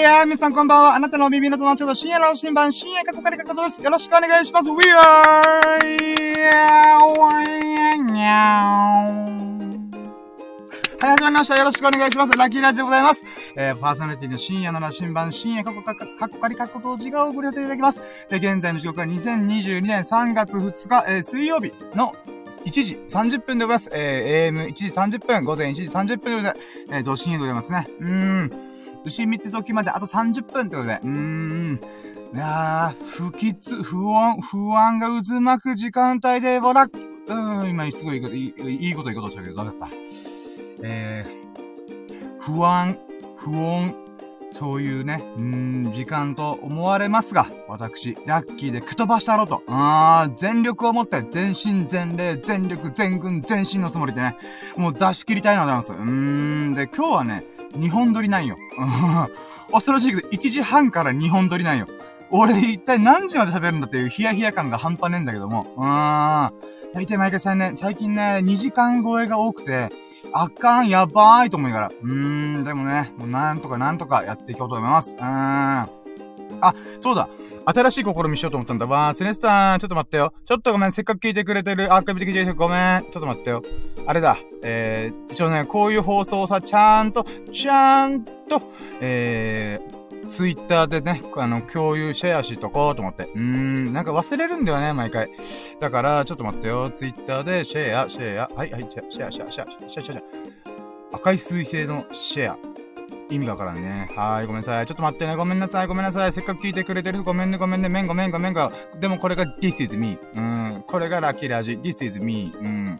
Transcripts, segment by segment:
やー、皆さんこんばんは。あなたのお耳の友達と深夜の新版、深夜過去からかことです。よろしくお願いします。We are! はい、始まりました。よろしくお願いします。ラッキーラジでございます。えー、パーソナリティの深夜の羅針盤、深夜過去か、過去仮過去と時間を送り寄せていただきます。で、現在の時刻は2022年3月2日、えー、水曜日の1時30分でございます。えー、AM1 時30分、午前1時30分でございます。えー、同深夜でございますね。うーん。牛蜜時まであと30分ってことで、うーん。いやー、不吉、不安、不安が渦巻く時間帯で、ほら、うーん、今、すごいいいこと、いいこと言いことしたけど、ダメだった。えー、不安、不穏、そういうね、うん、時間と思われますが、私、ラッキーで吹っ飛ばしたろうと。あー、全力を持って、全身全霊、全力、全軍、全身のつもりでね、もう出し切りたいなと思います。うーん、で、今日はね、2本撮りなんよ。恐ろしいけど、1時半から2本撮りなんよ。俺一体何時まで喋るんだっていうヒヤヒヤ感が半端ねえんだけども。うーん。大体毎回最年、最近ね、2時間超えが多くて、あかん、やばーいと思いながら。うーん、でもね、もうなんとかなんとかやっていこうと思います。うーん。あ、そうだ。新しい試みしようと思ったんだ。わー、セネスター、ちょっと待ってよ。ちょっとごめん、せっかく聞いてくれてる、アーカイブで聞いてる人ごめん。ちょっと待ってよ。あれだ。えー、一応ね、こういう放送さ、ちゃんと、ちゃんと、えー、ツイッターでね、あの、共有、シェアしとこうと思って。うーん、なんか忘れるんだよね、毎回。だから、ちょっと待ってよ。ツイッターでシェア、シェア、はいはい、シェア、シェア、シェア、シェア、シェア、シェア、シェア。赤い水星のシェア。意味がわからんね。はい、ごめんなさい。ちょっと待ってね。ごめんなさい、ごめんなさい。せっかく聞いてくれてる。ごめんね、ごめんね。めんごめんごめんご。でもこれが This is me. うん。これがラッキーラジ。This is me. うん。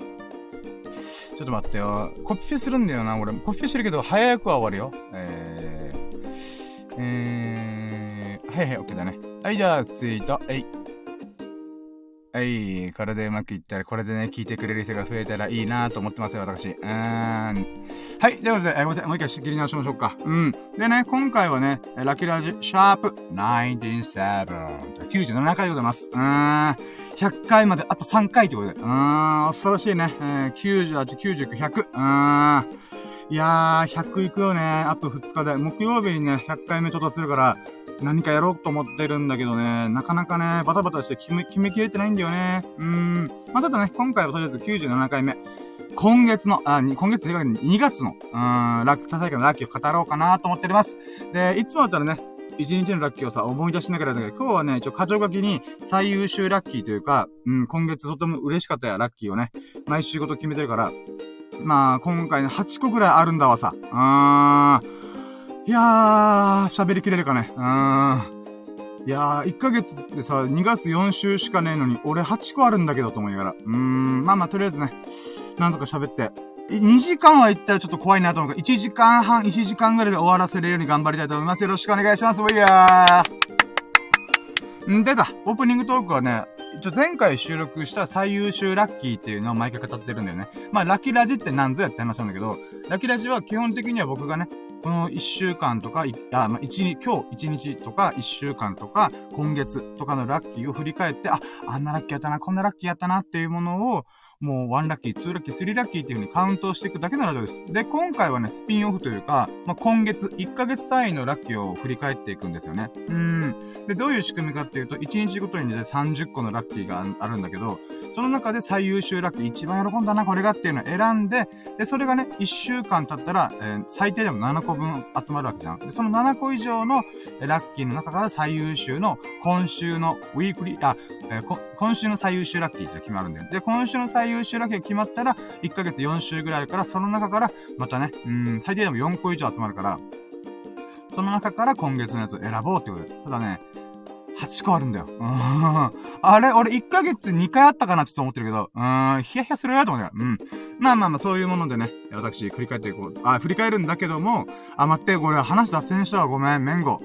ちょっと待ってよ。コピペするんだよな、俺。コピペしてるけど、早くは終わるよ。えー。えー、はいはい、OK だね。はい、じゃあ、ツイート。はい。はい。これでうまくいったら、これでね、聞いてくれる人が増えたらいいなと思ってますよ、私。うーん。はい。ということで、えごめんなさい。もう一回仕切り直しましょうか。うん。でね、今回はね、ラキーラジ、シャープ97。97回でございます。うーん。100回まであと3回ってことで。うーん。恐ろしいね。えー、98、99、100。うーん。いやー、100いくよね。あと2日で。木曜日にね、100回目ちょっとするから、何かやろうと思ってるんだけどね、なかなかね、バタバタして決め、決めきれてないんだよね。うーん。まあ、ただね、今回はとりあえず97回目。今月の、あ、今月2月の、うーん、ラッキー、ささやかなラッキーを語ろうかなと思っております。で、いつもだったらね、一日のラッキーをさ、思い出しながらだけど、今日はね、一応、過剰書きに最優秀ラッキーというか、うん、今月とても嬉しかったや、ラッキーをね、毎週ごと決めてるから、まあ、今回ね、8個ぐらいあるんだわさ。うーん。いやー、喋りきれるかね。うーん。いやー、1ヶ月ってさ、2月4週しかねえのに、俺8個あるんだけどと思いながら。うーん、まあまあ、とりあえずね、なんとか喋って。2時間は行ったらちょっと怖いなと思うから、1時間半、1時間ぐらいで終わらせれるように頑張りたいと思います。よろしくお願いします。ウィーん出た。オープニングトークはね、一応前回収録した最優秀ラッキーっていうのを毎回語ってるんだよね。まあ、ラッキーラジって何ぞやって話なんだけど、ラッキーラジは基本的には僕がね、この一週間とか、あ、まあ、一日、今日一日とか、一週間とか、今月とかのラッキーを振り返って、あ、あんなラッキーやったな、こんなラッキーやったなっていうものを、もう1ラッキー、2ラッキー、3ラッキーっていう風にカウントしていくだけのラジオです。で、今回はね、スピンオフというか、まあ、今月、1ヶ月単位のラッキーを振り返っていくんですよね。うん。で、どういう仕組みかっていうと、1日ごとにね、30個のラッキーがあるんだけど、その中で最優秀ラッキー、一番喜んだな、これがっていうのを選んで、で、それがね、1週間経ったら、えー、最低でも7個分集まるわけじゃん。で、その7個以上のラッキーの中から最優秀の今週のウィークリー、あ、えー、今週の最優秀ラッキーって決まるんだよ。で、今週の最優秀ラッキーが決まったら、1ヶ月4週ぐらいあるから、その中から、またね、うん、最低でも4個以上集まるから、その中から今月のやつを選ぼうってことで。ただね、8個あるんだよ。うん。あれ俺1ヶ月2回あったかなちょっと思ってるけど、うん、ヒヤヒヤするなと思ってうん。まあまあまあ、そういうものでね、私、振り返っていこう。あ、振り返るんだけども、あ、待って、これ話脱線したわ。ごめん、メンゴ。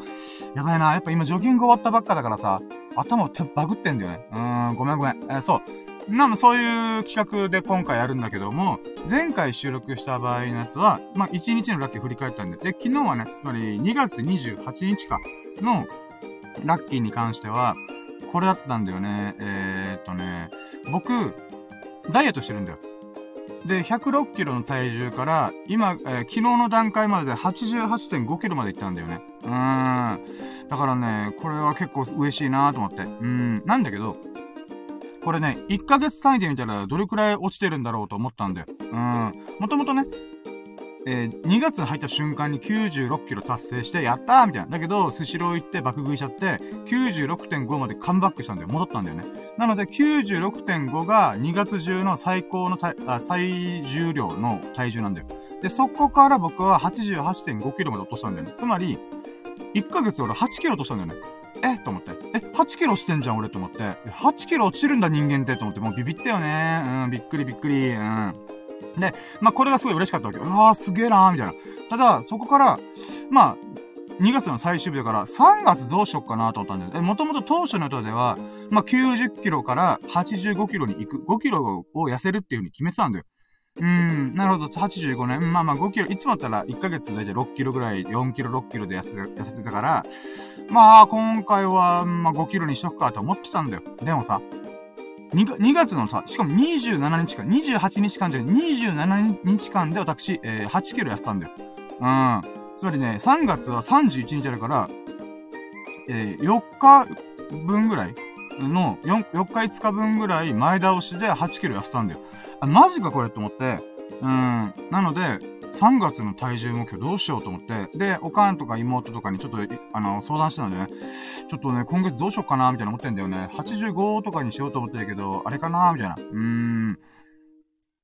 やばいな。やっぱ今ジョギング終わったばっかだからさ、頭手バグってんだよね。うーん、ごめんごめん。えー、そう。な、まそういう企画で今回やるんだけども、前回収録した場合のやつは、まあ、1日のラッキー振り返ったんで、で、昨日はね、つまり2月28日かのラッキーに関しては、これだったんだよね。えー、っとね、僕、ダイエットしてるんだよ。で、106キロの体重から、今、えー、昨日の段階までで88.5キロまで行ったんだよね。うーん。だからね、これは結構嬉しいなと思って。うん。なんだけど、これね、1ヶ月単位で見たらどれくらい落ちてるんだろうと思ったんだよ。うん。もともとね、えー、2月に入った瞬間に96キロ達成して、やったーみたいな。だけど、スシロー行って爆食いしちゃって、96.5までカムバックしたんだよ。戻ったんだよね。なので、96.5が2月中の最高のあ最重量の体重なんだよ。で、そこから僕は88.5キロまで落としたんだよね。つまり、1ヶ月俺8キロ落としたんだよね。え？と思って。え、8キロしてんじゃん俺？と思って。8キロ落ちるんだ人間ってと思って、もうビビったよね。うん、びっくりびっくり。うん。で、まあ、これがすごい嬉しかったわけ。うわーすげえなーみたいな。ただ、そこから、まあ、2月の最終日だから、3月どうしよっかなと思ったんだよ。もともと当初の予定では、まあ、90キロから85キロに行く、5キロを痩せるっていう風に決めてたんだよ。うん、なるほど、85年。まあまあ5キロ、いつもだったら1ヶ月だいたい6キロぐらい、4キロ、6キロで痩せ、痩せてたから、まあ今回は、まあ5キロにしとくかと思ってたんだよ。でもさ、2, 2月のさ、しかも27日間、28日間じゃない、27日間で私、えー、8キロ痩せたんだよ。うん。つまりね、3月は31日あるから、えー、4日分ぐらいの4、4日5日分ぐらい前倒しで8キロ痩せたんだよ。あ、マジかこれと思って。うん。なので、3月の体重目標どうしようと思って、で、おかんとか妹とかにちょっと、あの、相談してたんでね、ちょっとね、今月どうしようかな、みたいな思ってんだよね。85とかにしようと思ってたけど、あれかな、みたいな。うーん。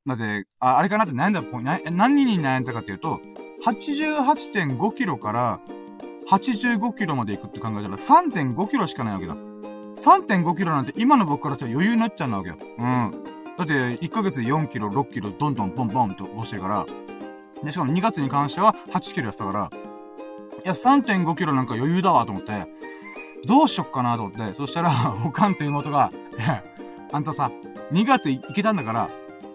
だって、あ、あれかなって悩んだ、な何に悩んだかっていうと、88.5キロから85キロまで行くって考えたら3.5キロしかないわけだ。3.5キロなんて今の僕からしたら余裕になっちゃうわけよ。うん。だって、1ヶ月で4キロ、6キロ、どんどんポンポンと落ちてるから、で、しかも2月に関しては8キロやったから、いや、3.5キロなんか余裕だわと思って、どうしよっかなと思って、そしたら、おかんと妹が、いや、あんたさ、2月行けたんだから、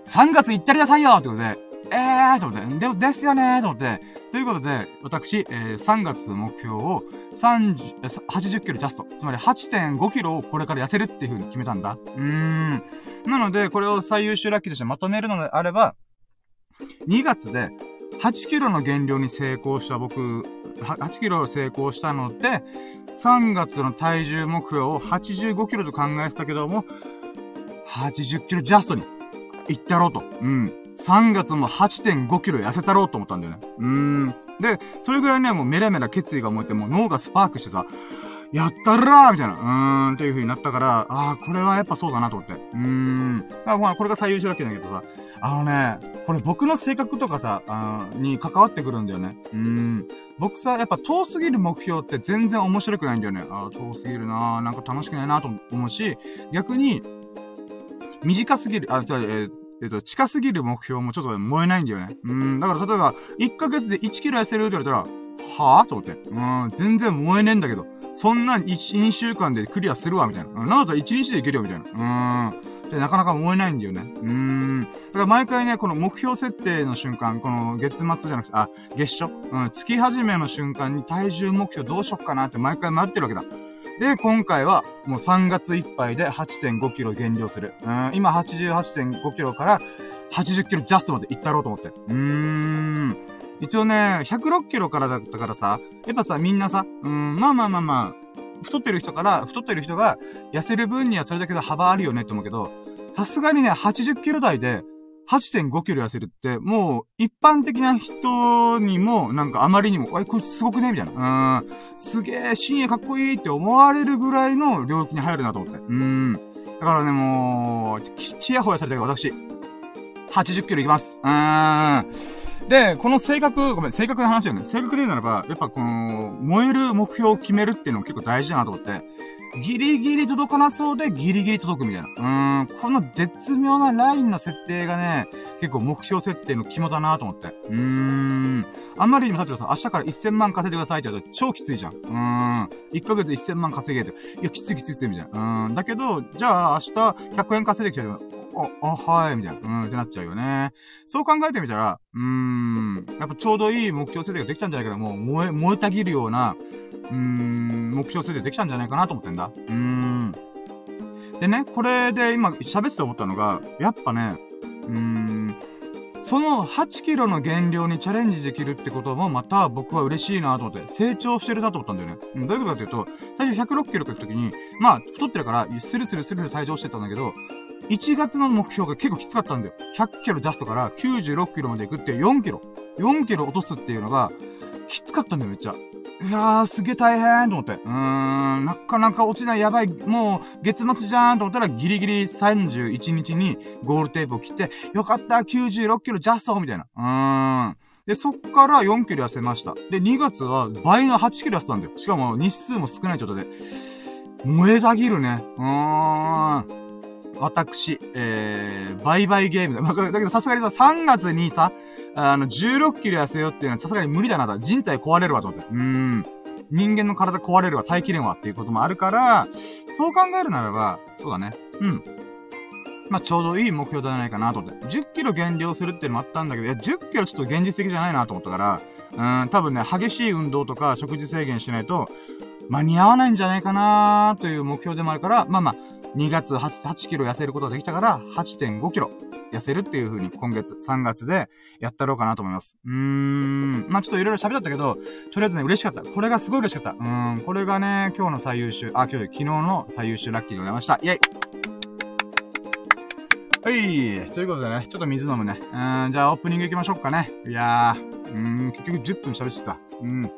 3月行ったりなさいよってことで、えーと思って、でも、ですよねーと思って、ということで、私、えー、3月目標を、30、80キロジャスト。つまり8.5キロをこれから痩せるっていう風に決めたんだ。うーん。なので、これを最優秀ラッキーとしてまとめるのであれば、2月で、8キロの減量に成功した僕、8キロ成功したので、3月の体重目標を85キロと考えてたけども、80キロジャストに行ったろうと。うん。3月も8.5キロ痩せたろうと思ったんだよね。うーん。で、それぐらいね、もうメラメラ決意が燃えて、もう脳がスパークしてさ、やったらーみたいな、うーん、っていう風になったから、ああ、これはやっぱそうだなと思って。うーん。だからまあ、これが最優秀だけだけどさ、あのね、これ僕の性格とかさ、あに関わってくるんだよね。うん。僕さ、やっぱ遠すぎる目標って全然面白くないんだよね。あ遠すぎるななんか楽しくないなと思うし、逆に、短すぎる、あ、じゃ、えーえっと、近すぎる目標もちょっと燃えないんだよね。うん、だから例えば、1ヶ月で1キロ痩せるって言われたら、はぁと思って。うん、全然燃えねえんだけど。そんな1、2週間でクリアするわ、みたいな。なんだったら1日でいけるよ、みたいな。うん。で、なかなか燃えないんだよね。うーん。だから毎回ね、この目標設定の瞬間、この月末じゃなくて、あ、月初？うん、月始めの瞬間に体重目標どうしよっかなって毎回迷ってるわけだ。で、今回はもう3月いっぱいで8.5キロ減量する。うん、今88.5キロから80キロジャストまで行ったろうと思って。うーん。一応ね、106キロからだったからさ、やっぱさ、みんなさ、うん、まあまあまあまあ、太ってる人から、太ってる人が痩せる分にはそれだけで幅あるよねって思うけど、さすがにね、80キロ台で8.5キロ痩せるって、もう一般的な人にも、なんかあまりにも、おい、こいつすごくね？みたいな。うん。すげえ、深夜かっこいいって思われるぐらいの領域に入るなと思って。うん。だからね、もう、ちやほやされたけど私、80キロいきます。うーん。で、この性格、ごめん、性格の話だよね。性格で言うならば、やっぱこの、燃える目標を決めるっていうのも結構大事だなと思って、ギリギリ届かなそうでギリギリ届くみたいな。うーん、この絶妙なラインの設定がね、結構目標設定の肝だなと思って。うーん。あんまりにも、例えばさ、明日から1000万稼いでくださいって言うと超きついじゃん。うーん。1ヶ月1000万稼げて。いや、きついきついきついみたいな。うん。だけど、じゃあ明日100円稼いできちゃうあ、あ、はい、みたいな。うん、ってなっちゃうよね。そう考えてみたら、うーん、やっぱちょうどいい目標設定ができたんじゃないかな。もう燃え、燃えたぎるような、うーん、目標設定できたんじゃないかなと思ってんだ。うーん。でね、これで今喋って思ったのが、やっぱね、うーん、その8キロの減量にチャレンジできるってこともまた僕は嬉しいなと思って、成長してるなと思ったんだよね。うん、どういうことかというと、最初106キロ行くときに、まあ、太ってるから、スルスルスルスル退場してたんだけど、1月の目標が結構きつかったんだよ。100キロジャストから96キロまで行くって4キロ。4キロ落とすっていうのが、きつかったんだよ、めっちゃ。いやー、すげえ大変と思って。うーん、なかなか落ちない、やばい、もう、月末じゃーんと思ったら、ギリギリ31日にゴールテープを切って、よかった、96キロジャストみたいな。うーん。で、そっから4キロ痩せました。で、2月は倍の8キロ痩せたんだよ。しかも日数も少ない状態で。燃えたぎるね。うーん。私、えー、バイバイゲームだ。だけどさすがにさ、3月にさ、あの、16キロ痩せようっていうのはさすがに無理だなと。人体壊れるわと思って。うーん。人間の体壊れるわ、耐えきれんわっていうこともあるから、そう考えるならば、そうだね。うん。まあ、ちょうどいい目標じゃないかなと思って。10キロ減量するっていうのもあったんだけど、いや、10キロちょっと現実的じゃないなと思ったから、うん、多分ね、激しい運動とか食事制限しないと、間に合わないんじゃないかなという目標でもあるから、まあまあ、2月 8, 8キロ痩せることができたから、8.5キロ痩せるっていう風に今月3月でやったろうかなと思います。うーん。まあ、ちょっといろいろ喋ったけど、とりあえずね、嬉しかった。これがすごい嬉しかった。うーん。これがね、今日の最優秀、あ、今日、昨日の最優秀ラッキーでございました。イェイはい。ということでね、ちょっと水飲むね。うん、じゃあオープニング行きましょうかね。いやー、うーん、結局10分喋ってた。うん。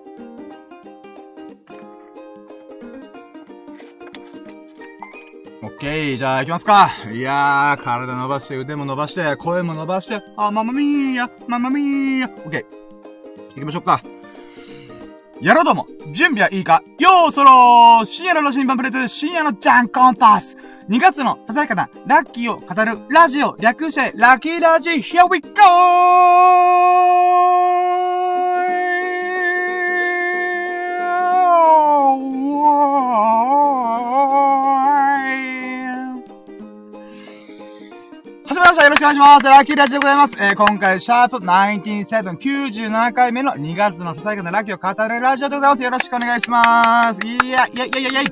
オッケー、じゃあ行きますか。いやー、体伸ばして、腕も伸ばして、声も伸ばして、あ、ママミーヤ、ママミーヤ。オッケー。行きましょうか。やろうども、準備はいいかよーそろー深夜のロシンバンプレゼ深夜のジャンコンパス !2 月のささやかなラッキーを語るラジオ略してラッキーラジ Here we go! ました。よろしくお願いします。ラッキーラジでございます。えー、今回、シャープ197回目の2月のささやかなラッキーを語るラジオでございます。よろしくお願いします。いや、いや、いやいやいやい。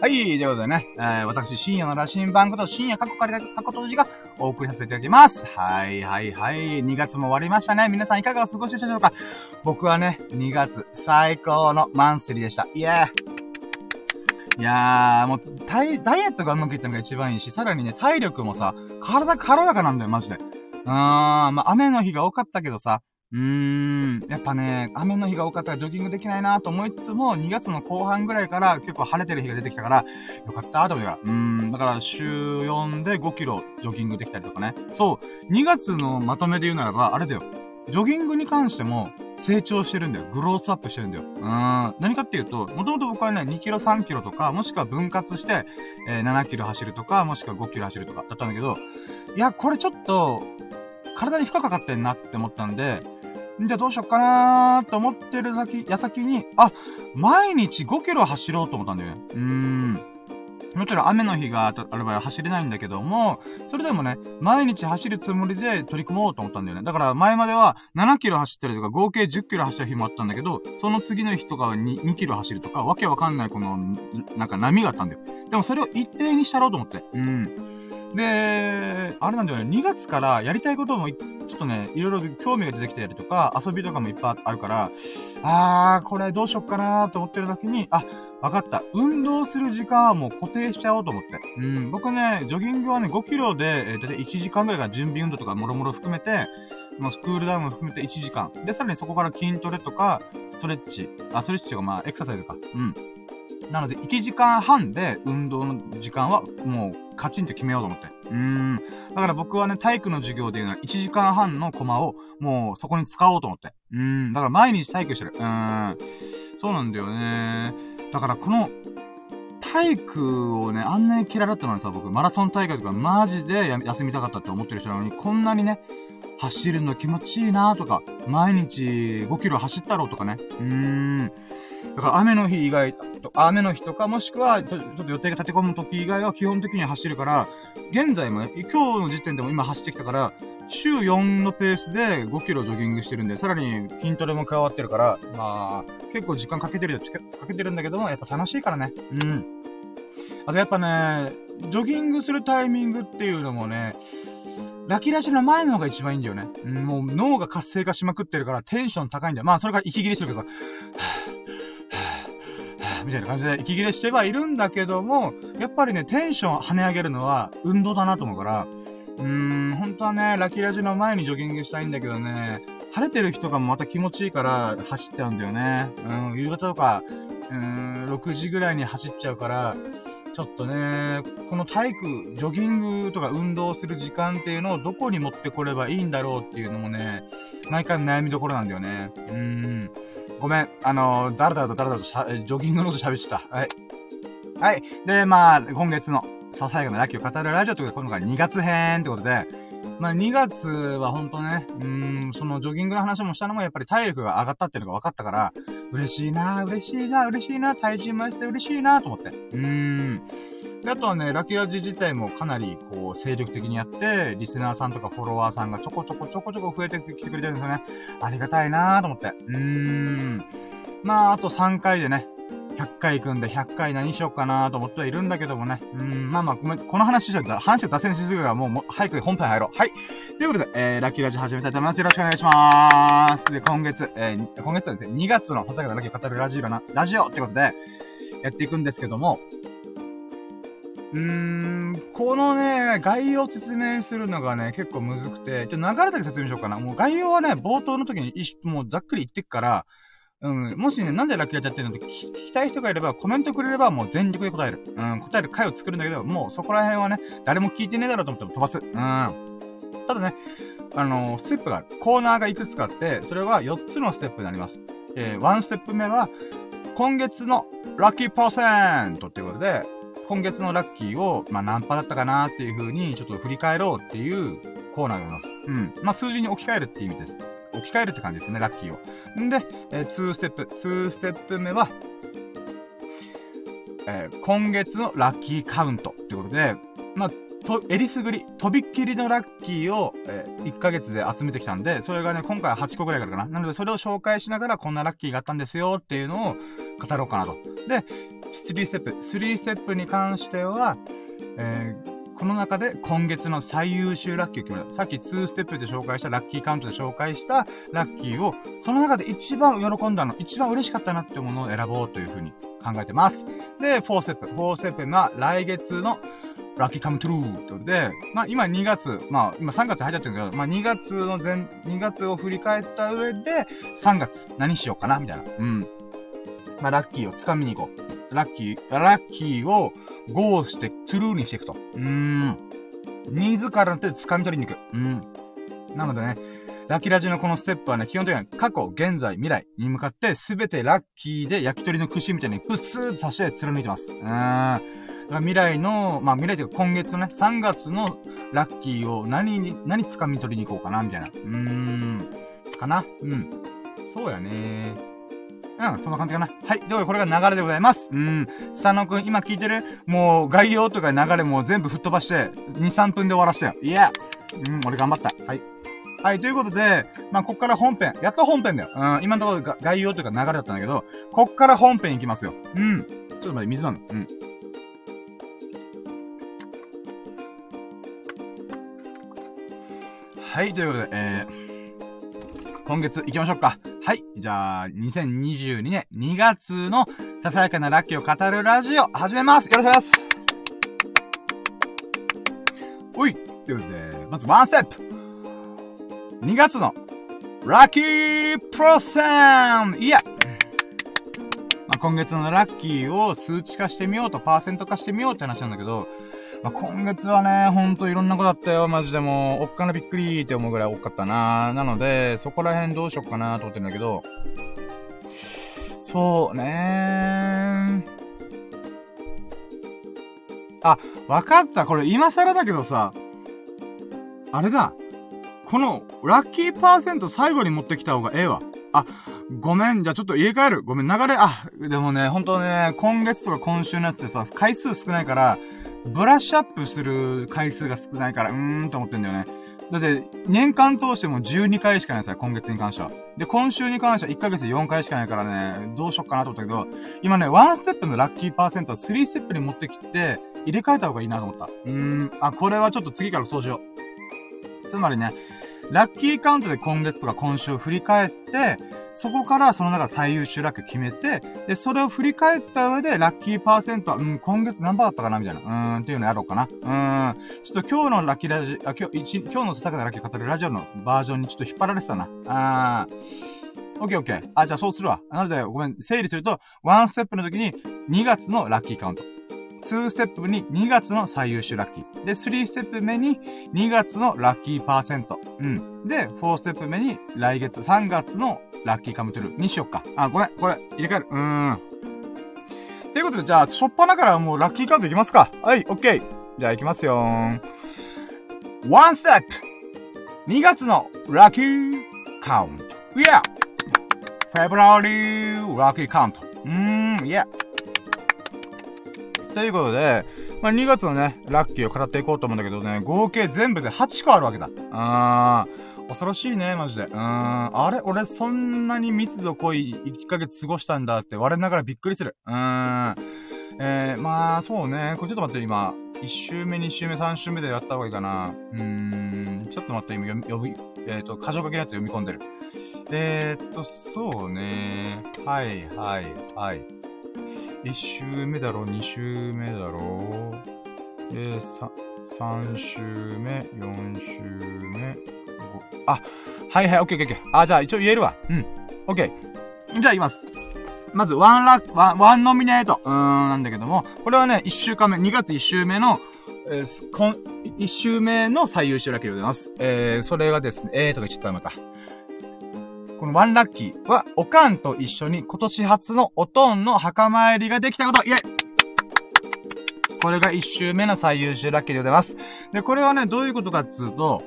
はい、ということでね、えー、私、深夜の羅針盤こと深夜過去から過去閉じがお送りさせていただきます。はい、はい、はい。2月も終わりましたね。皆さんいかがお過ごしでしょうか僕はね、2月最高のマンスリーでした。イエーいやー、もう、ダイ、ダイエットがうまくいったのが一番いいし、さらにね、体力もさ、体軽やかなんだよ、マジで。うーん、まあ、雨の日が多かったけどさ、うーん、やっぱね、雨の日が多かったらジョギングできないなと思いつつも、2月の後半ぐらいから結構晴れてる日が出てきたから、よかったと思うよ。うーん、だから週4で5キロジョギングできたりとかね。そう、2月のまとめで言うならば、あれだよ。ジョギングに関しても成長してるんだよ。グロースアップしてるんだよ。うーん。何かっていうと、もともと僕はね、2キロ3キロとか、もしくは分割して、えー、7キロ走るとか、もしくは5キロ走るとかだったんだけど、いや、これちょっと、体に負荷かかってんなって思ったんで、じゃあどうしよっかなーと思ってる先、矢先に、あ、毎日5キロ走ろうと思ったんだよね。うーん。もちろん雨の日がある場合は走れないんだけども、それでもね、毎日走るつもりで取り組もうと思ったんだよね。だから前までは7キロ走ったりとか合計10キロ走った日もあったんだけど、その次の日とかは 2, 2キロ走るとか、わけわかんないこの、なんか波があったんだよ。でもそれを一定にしたろうと思って。うん。で、あれなんだよね、2月からやりたいことも、ちょっとね、いろいろ興味が出てきたりとか、遊びとかもいっぱいあるから、あー、これどうしよっかなーと思ってる時に、あ、わかった。運動する時間はもう固定しちゃおうと思って。うん。僕ね、ジョギングはね、5キロで、えー、だいたい1時間ぐらいが準備運動とかもろもろ含めて、もうクールダウンも含めて1時間。で、さらにそこから筋トレとか、ストレッチ。あ、ストレッチとかまあ、エクササイズか。うん。なので、1時間半で運動の時間はもうカチンと決めようと思って。うーん。だから僕はね、体育の授業でいうのは1時間半のコマをもうそこに使おうと思って。うーん。だから毎日体育してる。うーん。そうなんだよね。だからこの、体育をね、あんなに嫌いだったのにさ、僕、マラソン大会とかマジで休みたかったって思ってる人なのに、こんなにね、走るの気持ちいいなとか、毎日5キロ走ったろうとかね。うーん。だから雨の日以外、雨の日とかもしくはちょ、ちょっと予定が立て込む時以外は基本的に走るから、現在もね、今日の時点でも今走ってきたから、週4のペースで5キロジョギングしてるんで、さらに筋トレも加わってるから、まあ、結構時間かけてるよ、かけてるんだけども、やっぱ楽しいからね。うん。あとやっぱね、ジョギングするタイミングっていうのもね、ラキラジの前の方が一番いいんだよね。うん、もう脳が活性化しまくってるからテンション高いんだよ。まあ、それから息切れしてるけどさ、みたいな感じで息切れしてはいるんだけども、やっぱりね、テンション跳ね上げるのは運動だなと思うから、うーん、本当はね、ラキラジの前にジョギングしたいんだけどね、晴れてる人がまた気持ちいいから走っちゃうんだよね。うん、夕方とか、うーん、6時ぐらいに走っちゃうから、ちょっとね、この体育、ジョギングとか運動する時間っていうのをどこに持ってこればいいんだろうっていうのもね、毎回悩みどころなんだよね。うん。ごめん。あのー、だらだらとだらだらとしゃ、ジョギングのこと喋ってた。はい。はい。で、まあ、今月の、ささやかなラッキーを語るラジオということで、今回2月編ってことで、まあ2月はほんとね、うん、そのジョギングの話もしたのもやっぱり体力が上がったっていうのが分かったから、嬉しいな嬉しいな嬉しいな体重増して嬉しいなと思って。うん。で、あとはね、ラキラジ自体もかなり、こう、精力的にやって、リスナーさんとかフォロワーさんがちょこちょこちょこちょこ増えてきてくれてるんですよね。ありがたいなーと思って。うーん。まあ、あと3回でね、100回行くんで、100回何しようかなと思ってはいるんだけどもね。うん、まあまあ、ごめん、この話しちゃったら、話を脱線しすぎるから、もう、もう早く本編入ろう。はい。ということで、えー、ラッキーラジオ始めたいと思います。よろしくお願いしまーす。で、今月、えー、今月はですね、2月の、ほざけたラッキー語るラジオな、ラジオってことで、やっていくんですけども、うーん、このね、概要を説明するのがね、結構むずくて、ちょっと流れだけ説明しようかな。もう概要はね、冒頭の時に、もうざっくり言ってくから、うん。もしね、なんでラッキーやっちゃってるのって聞きたい人がいれば、コメントくれればもう全力で答える。うん。答える回を作るんだけど、もうそこら辺はね、誰も聞いてねえだろうと思っても飛ばす。うん。ただね、あのー、ステップがある。コーナーがいくつかあって、それは4つのステップになります。えー、1ステップ目は、今月のラッキーパーセントっていうことで、今月のラッキーを、まあ、何パーだったかなっていう風に、ちょっと振り返ろうっていうコーナーがあります。うん。まあ、数字に置き換えるっていう意味です。置き換えるって感じですね、ラッキーを。んで、えー、2ステップ。2ステップ目は、えー、今月のラッキーカウントってことで、まあ、と、えりすぐり、とびっきりのラッキーを、えー、1ヶ月で集めてきたんで、それがね、今回は8個ぐらいからかな。なので、それを紹介しながら、こんなラッキーがあったんですよっていうのを語ろうかなと。で、3ステップ。3ステップに関しては、えー、この中で今月の最優秀ラッキーを決める。さっき2ステップで紹介したラッキーカウントで紹介したラッキーを、その中で一番喜んだの、一番嬉しかったなっていうものを選ぼうというふうに考えてます。で、4ステップ。4ステップは来月のラッキーカムトゥルーということで、まあ今2月、まあ今3月入っちゃってるけど、まあ2月の前、2月を振り返った上で、3月何しようかなみたいな。うん。まあラッキーを掴みに行こう。ラッキー、ラッキーをゴーして、トゥルーにしていくと。うーん。自らの手で掴み取りに行く。うん。なのでね、ラッキーラジのこのステップはね、基本的には過去、現在、未来に向かってすべてラッキーで焼き鳥の串みたいにプスーッと刺して貫いてます。うーん。未来の、まあ未来というか今月のね、3月のラッキーを何に、何掴み取りに行こうかな、みたいな。うーん。かなうん。そうやねうん、そんな感じかな。はい。ということで、これが流れでございます。うん。佐野くん、今聞いてる？もう、概要とか流れも全部吹っ飛ばして、2、3分で終わらしてよ。いやうん、俺頑張った。はい。はい、ということで、まあ、こっから本編。やっと本編だよ。うん、今のところ概要というか流れだったんだけど、こっから本編いきますよ。うん。ちょっと待って、水飲む。うん。はい、ということで、えー、今月行きましょうか。はい。じゃあ、2022年2月のささやかなラッキーを語るラジオ、始めますよろしくお願いしますおいということで、まずワンステップ !2 月のラッキープロセンいやまあ、今月のラッキーを数値化してみようと、パーセント化してみようって話なんだけど、まあ、今月はね、ほんといろんなことあったよ。マジでもう、おっかなびっくりって思うぐらい多かったな。なので、そこら辺どうしよっかなと思ってんだけど、そうねあ、わかった。これ今更だけどさ、あれだ。この、ラッキーパーセント最後に持ってきた方がええわ。あ、ごめん。じゃあちょっと入れ替える。ごめん。流れ、あ、でもね、ほんとね、今月とか今週のやつでさ、回数少ないから、ブラッシュアップする回数が少ないから、うーんと思ってんだよね。だって、年間通しても12回しかないですよ、今月に関しては。で、今週に関しては1ヶ月で4回しかないからね、どうしよっかなと思ったけど、今ね、1ステップのラッキーパーセントを3ステップに持ってきて、入れ替えた方がいいなと思った。うーん、あ、これはちょっと次からそうしよう。つまりね、ラッキーカウントで今月とか今週を振り返って、そこからその中最優秀ラッキー決めて、で、それを振り返った上で、ラッキーパーセントは、うん、今月何パーだったかなみたいな。うーん、っていうのやろうかな。うーん。ちょっと今日のラッキーラジ、あ、今日、一、今日のささかラッキー語るラジオのバージョンにちょっと引っ張られてたな。あー。オッケーオッケー。あ、じゃあそうするわ。なので、ごめん、整理すると、ワンステップの時に2月のラッキーカウント。2ステップに2月の最優秀ラッキー。で、3ステップ目に2月のラッキーパーセント。うん。で、4ステップ目に来月3月のラッキーカムトゥルーにしよっか。あ、ごめん、これ、入れ替える。うーん。ということで、じゃあ、しょっぱなからもうラッキーカウントいきますか。はい、オッケー。じゃあ、いきますよー。ワンステップ !2 月のラッキーカウント。いやフェブラリーラッキーカウント。うーん、いや。ということで、まあ、2月のね、ラッキーを語っていこうと思うんだけどね、合計全部で8個あるわけだ。あーん、恐ろしいね、マジで。うーん。あれ？俺そんなに密度濃い1ヶ月過ごしたんだって我ながらびっくりする。うーん。えー、まあ、そうね。これちょっと待って、今。1週目、2週目、3週目でやった方がいいかな。うーん。ちょっと待って、今読み、読み、えっ、ー、と、箇条書きのやつ読み込んでる。えー、っと、そうね。はい、はい、はい。1週目だろ、2週目だろ？えー、3、3週目、4週目、5、あ、はいはい、オッケーオッケーオッケー。あ、じゃあ一応言えるわ。うん。オッケー。じゃあ言います。まず、ワンラッ、ワン、ワンノミネート。うーん、なんだけども、これはね、1週間目、2月1週目の、えー、こん、1週目の最優秀ラッキーでございます。えー、それがですね、えーとか言っちゃったまた。このワンラッキーは、おかんと一緒に今年初のおとんの墓参りができたこと、イェイこれが一周目の最優秀ラッキーでございます。で、これはね、どういうことかっつうと、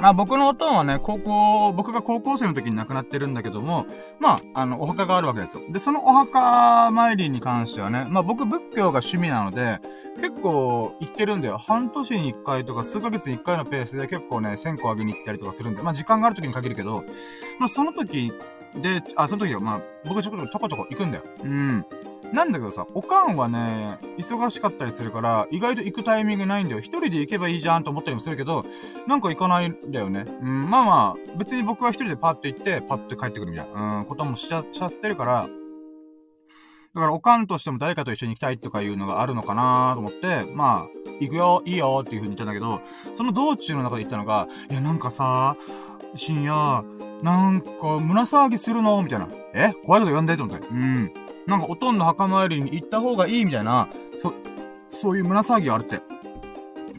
まあ僕のおとんはね、高校、僕が高校生の時に亡くなってるんだけども、まあ、あの、お墓があるわけですよ。で、そのお墓参りに関してはね、まあ僕仏教が趣味なので、結構行ってるんだよ。半年に一回とか数ヶ月に一回のペースで結構ね、線香あげに行ったりとかするんで、まあ時間がある時に限るけど、まあその時で、あ、その時はまあ僕ちょこちょこちょこちょこ行くんだよ。うん。なんだけどさ、おかんはね、忙しかったりするから、意外と行くタイミングないんだよ。一人で行けばいいじゃんと思ったりもするけど、なんか行かないんだよね。うん、まあまあ、別に僕は一人でパッと行って、パッと帰ってくるみたいな、うん、こともしちゃ、しちゃってるから、だからおかんとしても誰かと一緒に行きたいとかいうのがあるのかなと思って、まあ、行くよ、いいよっていう風に言ったんだけど、その道中の中で言ったのが、いや、なんかさ、深夜、なんか、胸騒ぎするの？みたいな。え？怖いこと言わんで？と思って。うん。なんかおとんの墓参りに行った方がいいみたいな、そ、そういう胸騒ぎがあるって。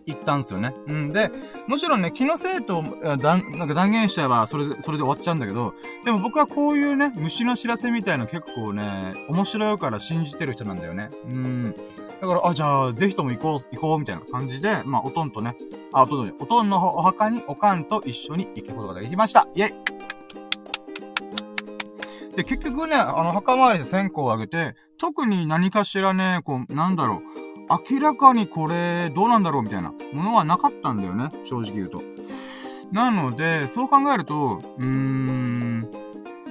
言ったんですよね。うんで、もちろんね、気のせいと、だ、なんか断言しちゃえば、それで、それで終わっちゃうんだけど、でも僕はこういうね、虫の知らせみたいな結構ね、面白いから信じてる人なんだよね。うん。だから、あ、じゃあ、ぜひとも行こう、行こう、みたいな感じで、まあ、おとんとね、あ、おとんと、おとんのお墓におかんと一緒に行くことができました。イェイで、結局ね、あの、墓参りで線香をあげて、特に何かしらね、こう、なんだろう、明らかにこれ、どうなんだろうみたいなものはなかったんだよね、正直言うと。なので、そう考えると、うーん、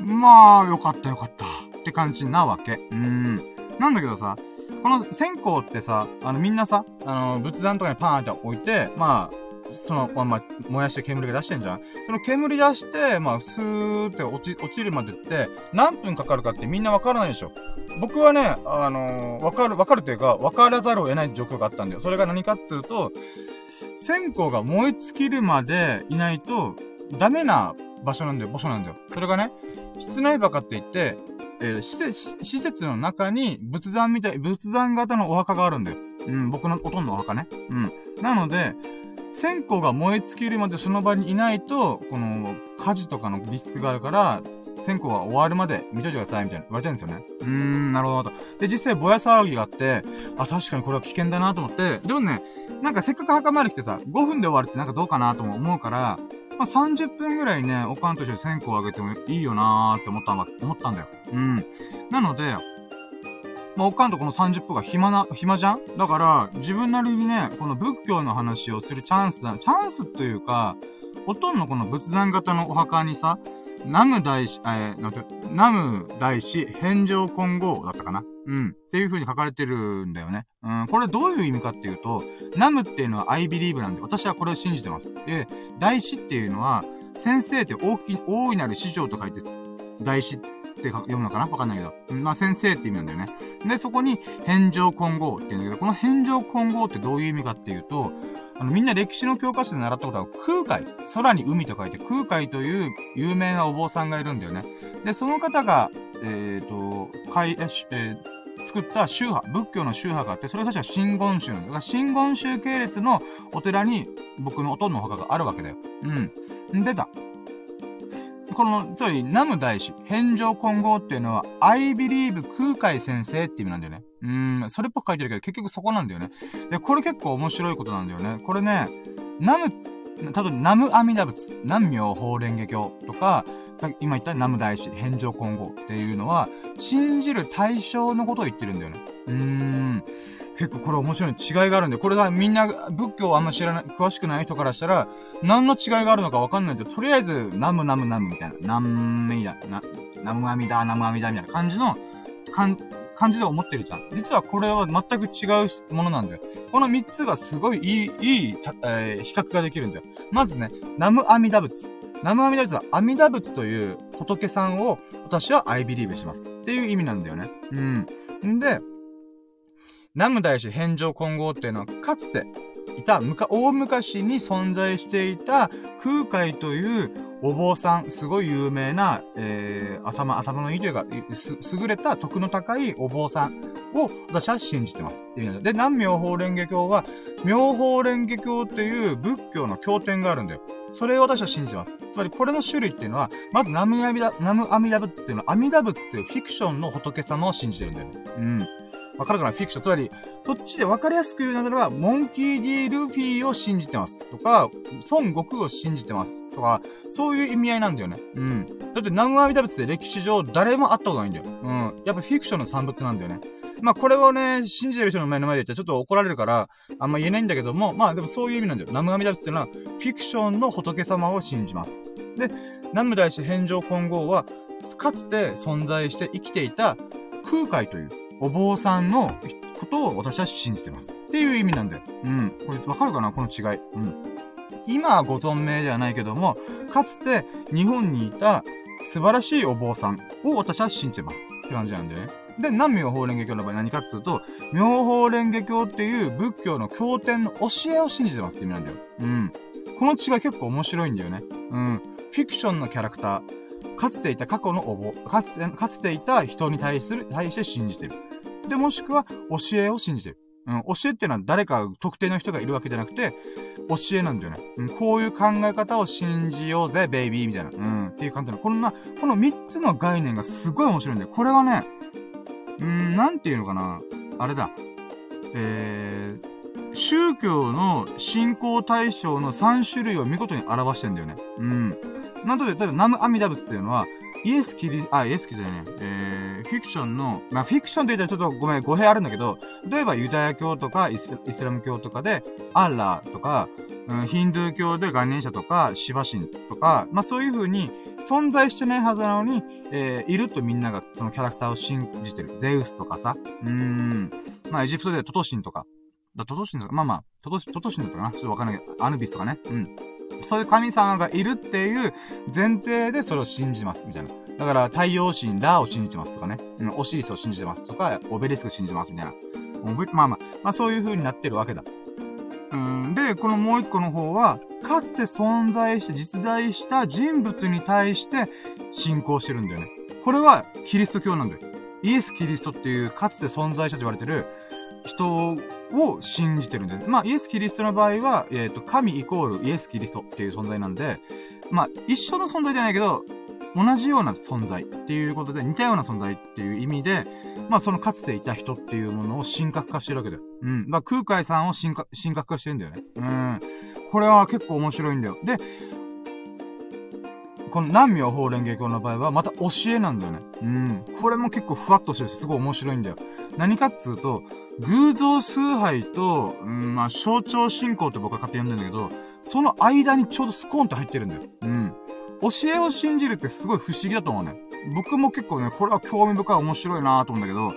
まあ、よかったよかったって感じなわけ。うーん。なんだけどさ、この線香ってさ、あのみんなさ、あの、仏壇とかにパーンって置いて、まあ、その、まあ、まあ、燃やして煙が出してんじゃんその煙出して、まあ、スーって落ち、落ちるまでって、何分かかるかってみんなわからないでしょ。僕はね、あのー、わかる、わかるというか、わからざるを得ない状況があったんだよ。それが何かっつうと、線香が燃え尽きるまでいないと、ダメな場所なんだよ、場所なんだよ。それがね、室内墓って言って、えー、施設、施設の中に仏壇みたい、仏壇型のお墓があるんだよ。うん、僕の、ほとんどお墓ね。うん。なので、線香が燃え尽きるまでその場にいないと、この、火事とかのリスクがあるから、線香が終わるまで見といてください、みたいな言われてるんですよね。うーん、なるほど。とで、実際ぼや騒ぎがあって、あ、確かにこれは危険だなと思って、でもね、なんかせっかく墓参り来てさ、5分で終わるってなんかどうかなとも思うから、まあ、30分ぐらいね、おかんと一緒に線香をあげてもいいよなーって思った、思ったんだよ。うん。なので、まあ、おかんとこの30分が暇な、暇じゃん？だから、自分なりにね、この仏教の話をするチャンスだ、チャンスというか、おとんのこの仏壇型のお墓にさ、南無大師、えー、なんて、南無大師返上混合だったかな？うん。っていう風に書かれてるんだよね。うん。これどういう意味かっていうと、南無っていうのは I believe なんで、私はこれを信じてます。で、大師っていうのは、先生って大き、大いなる師匠と書いて、大師って読むのかな？わかんないけど。まあ、先生って意味なんだよね。で、そこに、返上混合っていうんだけど、この返上混合ってどういう意味かっていうと、あの、みんな歴史の教科書で習ったことは空海。空に海と書いて空海という有名なお坊さんがいるんだよね。で、その方が、えっ、ー、と、海、えー、作った宗派、仏教の宗派があって、それが確か真言宗なんだ。だから真言宗系列のお寺に僕のおとんの墓があるわけだよ。うん。出た。この、つまり、ナム大師、返上混合っていうのは、I believe 空海先生っていう意味なんだよね。うーん、それっぽく書いてるけど、結局そこなんだよね。で、これ結構面白いことなんだよね。これね、ナム、例えば、ナム阿弥陀仏、南明法蓮華経とか、さっき今言ったナム大師、返上混合っていうのは、信じる対象のことを言ってるんだよね。うーん。結構これ面白い違いがあるんで、これはみんな仏教をあんま知らない、詳しくない人からしたら、何の違いがあるのかわかんないけど、とりあえず、ナムナムナムみたいな、ナムミダ、な、ナムアミダ、ナムアミダみたいな感じの、かん、感じで思ってるじゃん。実はこれは全く違うものなんだよ。この三つがすごいいい、いい、えー、比較ができるんだよ。まずね、ナムアミダ仏。ナムアミダ仏は阿弥陀仏という仏さんを私はアイビリーブします。っていう意味なんだよね。うん。んで、ナム大師返上混合っていうのは、かつていた、むか、大昔に存在していた空海というお坊さん、すごい有名な、えー、頭、頭のいいというか、す、優れた徳の高いお坊さんを私は信じてます。で、南妙法蓮華経は、妙法蓮華経っていう仏教の経典があるんだよ。それを私は信じてます。つまりこれの種類っていうのは、まずナムアミダ、ナムアミダ仏っていうのは、アミダ仏っていうフィクションの仏様を信じてるんだよね。うん。わかるかな？フィクション。つまり、こっちで分かりやすく言うならば、モンキー・ディ・ルフィを信じてます。とか、孫悟空を信じてます。とか、そういう意味合いなんだよね。うん。だって、南無阿弥陀仏って歴史上誰も会ったことないんだよ。うん。やっぱフィクションの産物なんだよね。まあ、これをね、信じてる人の前の前で言ったらちょっと怒られるから、あんま言えないんだけども、まあ、でもそういう意味なんだよ。南無阿弥陀仏っていうのは、フィクションの仏様を信じます。で、南無大師返上混合は、かつて存在して生きていた空海というお坊さんのことを私は信じてます。っていう意味なんだよ。うん。これわかるかな？この違い。うん。今はご存命ではないけども、かつて日本にいた素晴らしいお坊さんを私は信じてます。って感じなんだよね。で、南妙法蓮華経の場合何かっつうと、妙法蓮華経っていう仏教の経典の教えを信じてますって意味なんだよ。うん。この違い結構面白いんだよね。うん。フィクションのキャラクター、かつていた過去のお坊、かつて、かつていた人に対する、対して信じてる。で、もしくは、教えを信じてる。うん、教えっていうのは誰か特定の人がいるわけじゃなくて、教えなんだよね。うん、こういう考え方を信じようぜ、ベイビーみたいな。うん、っていう感じの。こんな、この三つの概念がすごい面白いんだよ。これはね、うん、なんていうのかな。あれだ。えー、宗教の信仰対象の3種類を見事に表してんだよね。うん。なんとで、例えば、ナムアミダ仏っていうのは、イエスキリ、あ、イエスキじゃね。えー、フィクションの、まあ、フィクションって言ったらちょっとごめん、語弊あるんだけど、例えばユダヤ教とかイスイスラム教とかで、アッラーとか、うん、ヒンドゥー教で元年者とか、シバ神とか、まあ、そういう風に存在してないはずなのに、えー、いるとみんながそのキャラクターを信じてる。ゼウスとかさ、うーん、まあ、エジプトでトトシンとか、だトトシンとか、まあまあ、トトシン、トトシンだったかなちょっとわかんないけど、アヌビスとかね。うん。そういう神様がいるっていう前提でそれを信じます、みたいな。だから、太陽神ラーを信じてますとかね。うん、オシリスを信じてますとか、オベリスク信じてます、みたいな。まあまあ、まあそういう風になってるわけだ。うん、で、このもう一個の方は、かつて存在して実在した人物に対して信仰してるんだよね。これはキリスト教なんだよ。イエス・キリストっていうかつて存在したと言われてる人を信じてるんで、まあ、イエス・キリストの場合は、えっ、ー、と、神イコールイエス・キリストっていう存在なんで、まあ、一緒の存在じゃないけど、同じような存在っていうことで、似たような存在っていう意味で、まあ、そのかつていた人っていうものを神格化してるわけだよ。うん。まあ、空海さんを神格神格化してるんだよね。うん。これは結構面白いんだよ。で、この南明法蓮華経の場合は、また教えなんだよね。うん。これも結構ふわっとしてるし、すごい面白いんだよ。何かっつうと、偶像崇拝と、うん、まあ、象徴信仰って僕は勝手に読んでるんだけど、その間にちょうどスコーンって入ってるんだよ。うん。教えを信じるってすごい不思議だと思うね。僕も結構ね、これは興味深い面白いなと思うんだけど、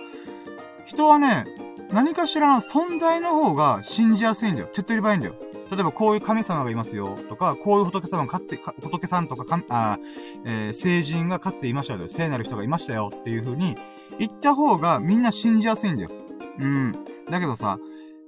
人はね、何かしらの存在の方が信じやすいんだよ。手っ取り早いんだよ。例えばこういう神様がいますよ、とか、こういう仏様がかつて、仏さんとかか、あえー、聖人がかつていましたよ、聖なる人がいましたよ、っていう風に言った方がみんな信じやすいんだよ。うん。だけどさ、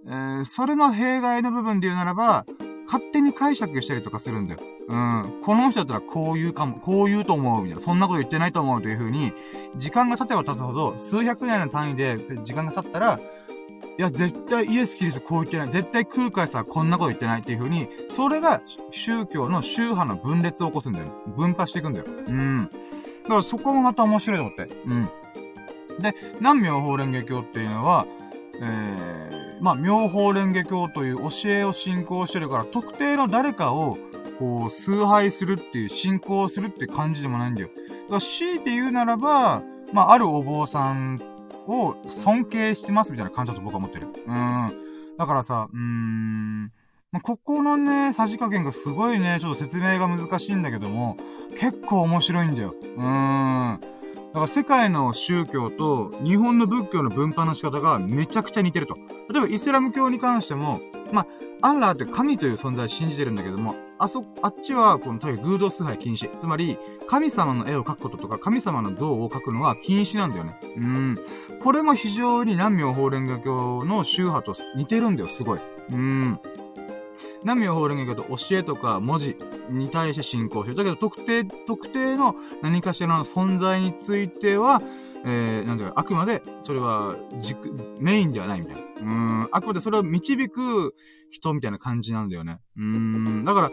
えー、それの弊害の部分で言うならば、勝手に解釈したりとかするんだよ。うん。この人だったらこう言うかも、こう言うと思う、みたいな。そんなこと言ってないと思うという風に、時間が経てば経つほど、数百年の単位で時間が経ったら、いや、絶対イエス・キリストこう言ってない。絶対空海さんこんなこと言ってないっていう風に、それが宗教の宗派の分裂を起こすんだよ。分化していくんだよ。うん。だからそこもまた面白いと思って。うん。で、南妙法蓮華経っていうのは、えー、まあ、妙法蓮華経という教えを信仰してるから、特定の誰かを、こう、崇拝するっていう、信仰するって感じでもないんだよ。だから強いて言うならば、まあ、あるお坊さんを尊敬してますみたいな感じだと僕は思ってる。うん。だからさ、うーん、まあ、ここのね、さじ加減がすごいね、ちょっと説明が難しいんだけども、結構面白いんだよ。うーん。だから世界の宗教と日本の仏教の分派の仕方がめちゃくちゃ似てると。例えばイスラム教に関しても、まあ、アンラーって神という存在を信じてるんだけども、あそ、あっちは、この、例えば偶像崇拝禁止。つまり、神様の絵を描くこととか、神様の像を描くのは禁止なんだよね。うん。これも非常に南明法蓮華経の宗派と似てるんだよ、すごい。うん。南無法蓮華経と教えとか文字に対して信仰してる。だけど特定、特定の何かしらの存在については、えー、なんだか、あくまで、それは、軸、メインではないみたいな。うん、あくまでそれを導く人みたいな感じなんだよね。うん、だから、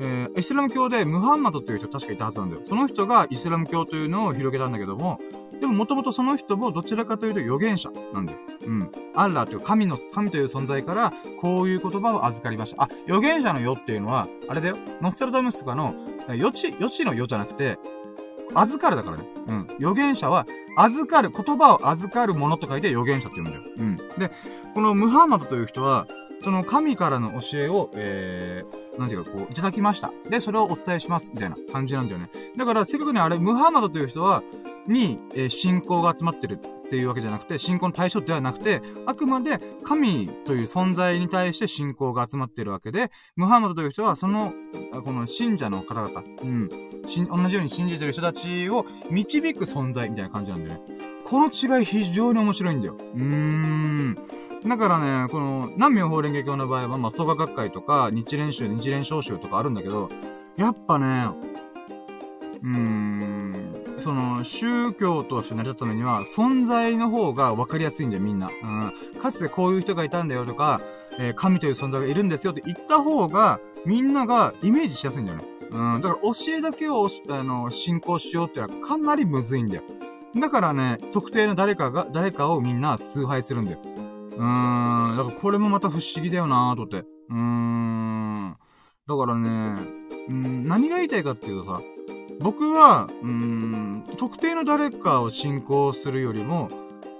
えー、イスラム教でムハンマドっていう人確かいたはずなんだよ。その人がイスラム教というのを広げたんだけども、でももともとその人もどちらかというと預言者なんだよ。うん。アッラーという神の、神という存在からこういう言葉を預かりました。あ、預言者の世っていうのは、あれだよ。ノスタルダムスとかの、予知、予知の世じゃなくて、預かるだからね。うん。預言者は、預かる、言葉を預かるものと書いて預言者って言うんだよ。うん。で、このムハンマドという人は、その神からの教えを、えー、なんていうか、こう、いただきました。で、それをお伝えします。みたいな感じなんだよね。だから、せっかくにあれ、ムハマドという人は、に、えー、信仰が集まってるっていうわけじゃなくて、信仰の対象ではなくて、あくまで神という存在に対して信仰が集まってるわけで、ムハンマドという人は、その、この信者の方々、うん、同じように信じてる人たちを導く存在みたいな感じなんだよね。この違い非常に面白いんだよ。うーん。だからね、この、南明法蓮華経の場合は、まあ、創価学会とか、日蓮宗、日蓮召集とかあるんだけど、やっぱね、うーん、その、宗教として成り立つためには、存在の方が分かりやすいんだよ、みんな。うん。かつてこういう人がいたんだよとか、えー、神という存在がいるんですよって言った方が、みんながイメージしやすいんだよね。うん。だから教えだけを、あの、信仰しようってのはかなりむずいんだよ。だからね、特定の誰かが、誰かをみんな崇拝するんだよ。うーん。だからこれもまた不思議だよなぁとって。うーん。だからね、うん、何が言いたいかっていうとさ、僕は、うん、特定の誰かを信仰するよりも、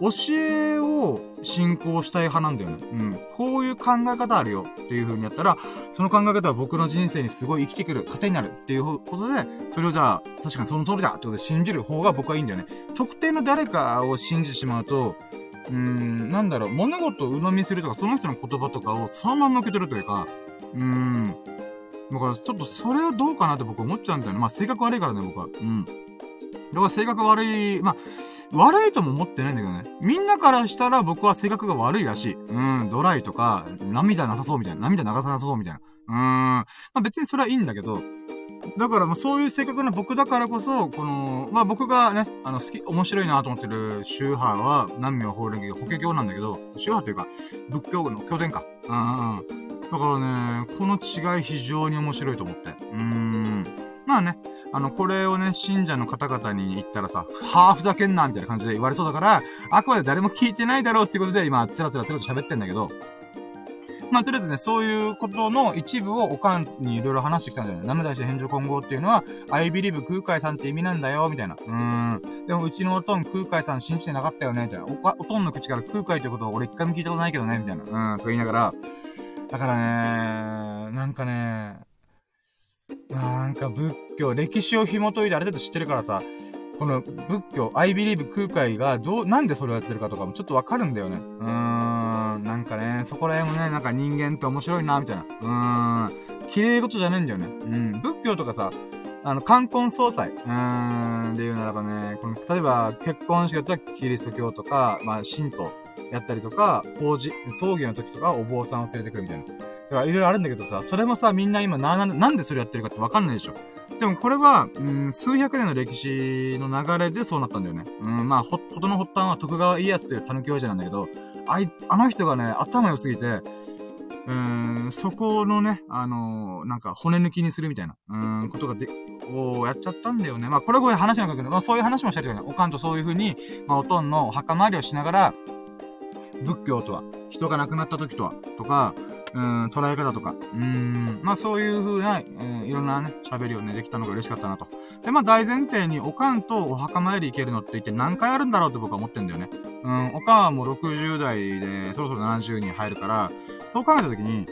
教えを信仰したい派なんだよね。うん。こういう考え方あるよっていう風にやったら、その考え方は僕の人生にすごい生きてくる、糧になるっていうことで、それをじゃあ、確かにその通りだってことで信じる方が僕はいいんだよね。特定の誰かを信じてしまうと、うーん、なんだろう、物事を鵜呑みするとか、その人の言葉とかをそのまま受け取るというか、うーん。だから、ちょっとそれをどうかなって僕思っちゃうんだよね。まあ、性格悪いからね、僕は。うん。だから性格悪い、まあ、悪いとも思ってないんだけどね。みんなからしたら僕は性格が悪いらしい。うん、ドライとか、涙なさそうみたいな。涙流さなさそうみたいな。うーん。まあ別にそれはいいんだけど、だからまあそういう性格な僕だからこそ、この、まあ僕がね、あの好き、面白いなと思ってる宗派は、南明法蓮華法華経なんだけど、宗派というか、仏教の経典か。うんうん。だからね、この違い非常に面白いと思って。うーん。まあね、あの、これをね、信者の方々に言ったらさ、はぁ、ふざけんなみたいな感じで言われそうだから、あくまで誰も聞いてないだろうっていうことで、今、つらつらつらと喋ってんだけど、まあ、とりあえずね、そういうことの一部をおかんにいろいろ話してきたんだよね。ナム大師返上混合っていうのは、I believe 空海さんって意味なんだよ、みたいな。うーん。でも、うちのおとん空海さん信じてなかったよね、みたいな。おかおとんの口から空海ってことを俺一回も聞いたことないけどね、みたいな。うん、とか言いながら、だからね、なんかね、なんか仏教、歴史を紐解いてある程度知ってるからさ、この仏教、I believe 空海がどう、なんでそれをやってるかとかもちょっとわかるんだよね。うーん、なんかね、そこら辺もね、なんか人間って面白いな、みたいな。うーん、綺麗事じゃないんだよね。うん、仏教とかさ、あの、冠婚葬祭、うーん、で言うならばね、この、例えば、結婚式だったらキリスト教とか、まあ、神道やったりとか、法事、葬儀の時とかお坊さんを連れてくるみたいな。とか、いろいろあるんだけどさ、それもさ、みんな今な、なんでそれやってるかってわかんないでしょ。でもこれは、うん、数百年の歴史の流れでそうなったんだよね。うん、まあ、ほ、ほとの発端は徳川家康という狸王子なんだけど、あいつ、あの人がね、頭良すぎて、うん、そこのね、あのー、なんか骨抜きにするみたいな、うん、ことがで、をやっちゃったんだよね。まあ、これはこれ話なんだけど、まあ、そういう話もしたりとかね、おかんとそういう風に、まあ、おとんの墓参りをしながら、仏教とは、人が亡くなった時とは、とか、うん、捉え方とか、うん、まあそういう風な、えー、いろんなね、喋りをね、できたのが嬉しかったなと。で、まあ大前提に、おかんとお墓参り行けるのって一体何回あるんだろうって僕は思ってんだよね。うん、おかんはもう60代で、そろそろ70に入るから、そう考えたときに、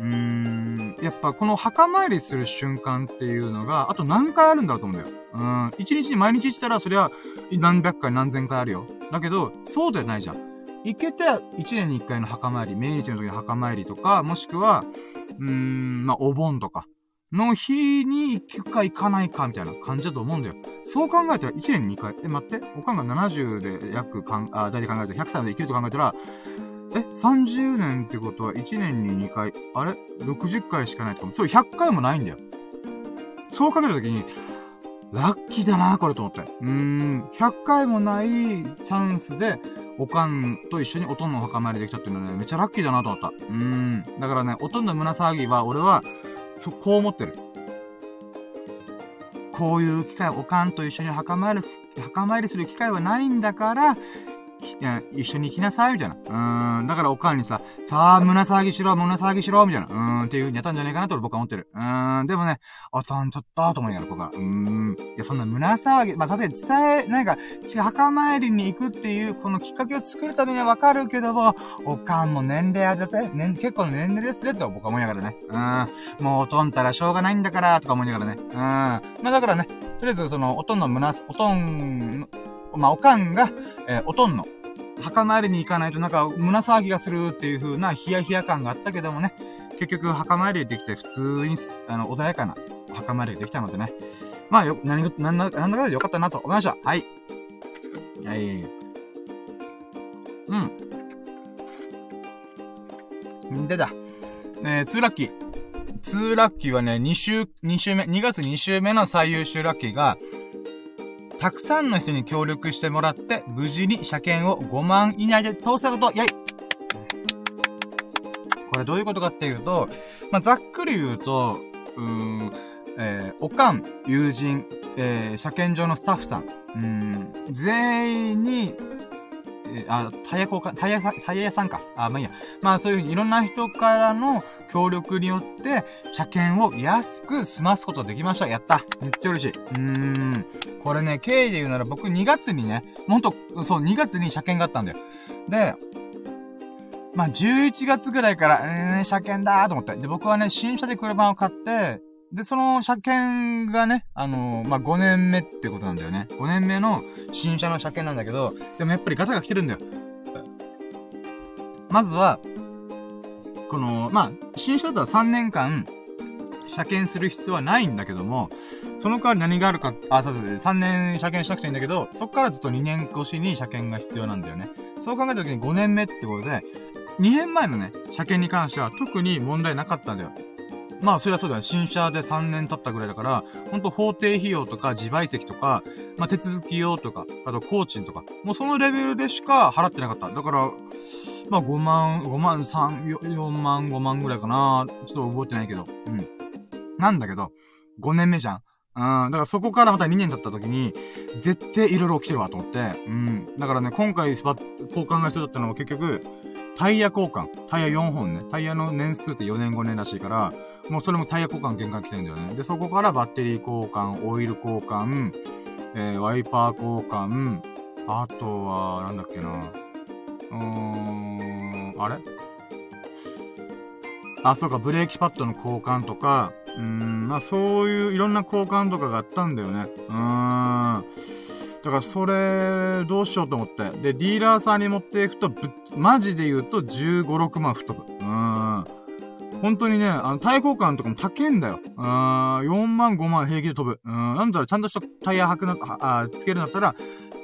うーん、やっぱこの墓参りする瞬間っていうのが、あと何回あるんだろうと思うんだよ。うん、一日に毎日したら、そりゃ、何百回何千回あるよ。だけど、そうじゃないじゃん。行けて、1年に1回の墓参り、命日の時の墓参りとか、もしくは、うーん、まあ、お盆とか、の日に行くか行かないかみたいな感じだと思うんだよ。そう考えたら1年に2回。え、待って。おかんが70で約かん、あ、大体考えたら100歳まで生きると考えたら、え、30年ってことは1年に2回。あれ ?60 回しかないとか。そう、100回もないんだよ。そう考えたときに、ラッキーだなこれと思って。うーん、100回もないチャンスで、おかんと一緒におとんの墓参りできたっていうのはね、めっちゃラッキーだなと思った。うん。だからね、おとんの胸騒ぎは、俺は、そ、こう思ってる。こういう機会、おかんと一緒に墓参り、墓参りする機会はないんだから、一緒に行きなさい、みたいな。うん。だからおかんにさ、さあ、胸騒ぎしろ、胸騒ぎしろ、みたいな。うん。っていう風にやったんじゃないかなと僕は思ってる。うん。でもね、あたんちょっと、と思いながら僕は。うん。いや、そんな胸騒ぎ、まあ、さすがに伝え、なんか、墓参りに行くっていう、このきっかけを作るためにはわかるけども、おかんも年齢あるぜ、ね、結構年齢ですね、と僕は思いながらね。うん。もうおとんたらしょうがないんだから、とか思いながらね。うん。まあ、だからね、とりあえずその、おとんの胸、おとん、まあ、おかんが、えー、おとんの、墓参りに行かないとなんか胸騒ぎがするっていう風なヒヤヒヤ感があったけどもね、結局墓参りできて普通に、あの、穏やかな墓参りできたのでね。まあよ、何が、なんだ、なんだかでよかったなと思いました。はい。はい。うん。んでだ。えー、ツーラッキー。ツーラッキーはね、2週、2週目、2月2週目の最優秀ラッキーが、たくさんの人に協力してもらって、無事に車検を5万以内で通したこと、やい。これどういうことかっていうと、まあ、ざっくり言うと、うん、えー、おかん、友人、えー、車検場のスタッフさん、うん、全員に、えー、あ、タイヤ交換、タイヤ、タイヤ屋さんか。あ、まあいいや。まあそういうふうにいろんな人からの協力によって、車検を安く済ますことができました。やった。めっちゃ嬉しい。うーん。これね、経緯で言うなら僕2月にね、ほんと、そう、2月に車検があったんだよ。で、まあ、11月ぐらいから、えー、車検だーと思って。で、僕はね、新車で車を買って、で、その車検がね、あのー、まあ、5年目ってことなんだよね。5年目の新車の車検なんだけど、でもやっぱりガタが来てるんだよ。まずは、この、まあ、新車だったら3年間、車検する必要はないんだけども、その代わり何があるか、あ、そうそう、3年車検しなくちゃいいんだけど、そっからずっと2年越しに車検が必要なんだよね。そう考えた時に5年目ってことで、2年前のね、車検に関しては特に問題なかったんだよ。まあ、それはそうだね。新車で3年経ったぐらいだから、ほんと法定費用とか自賠責とか、まあ、手続き用とか、あと工賃とか、もうそのレベルでしか払ってなかった。だから、まあ5万、5万3、4万、5万ぐらいかな。ちょっと覚えてないけど。うん。なんだけど、5年目じゃん。うん、だからそこからまた2年経った時に、絶対いろいろ起きてるわと思って、うん。だからね、今回交換が必要だったのは結局、タイヤ交換。タイヤ4本ね。タイヤの年数って4年5年らしいから、もうそれもタイヤ交換限界来てんだよね。で、そこからバッテリー交換、オイル交換、えー、ワイパー交換、あとは、なんだっけな。うーん、あれ？あ、そうか、ブレーキパッドの交換とか、うーん、まあそういういろんな交換とかがあったんだよね。うーん。だからそれ、どうしようと思って。で、ディーラーさんに持っていくと、ぶマジで言うと15、6万吹っ飛ぶ。うん。本当にね、あの、対抗感とかも高いんだよ。うーん、4万、5万平気で飛ぶ。うん、なんだろう、ちゃんとしたタイヤ履くな、あ、つけるんだったら、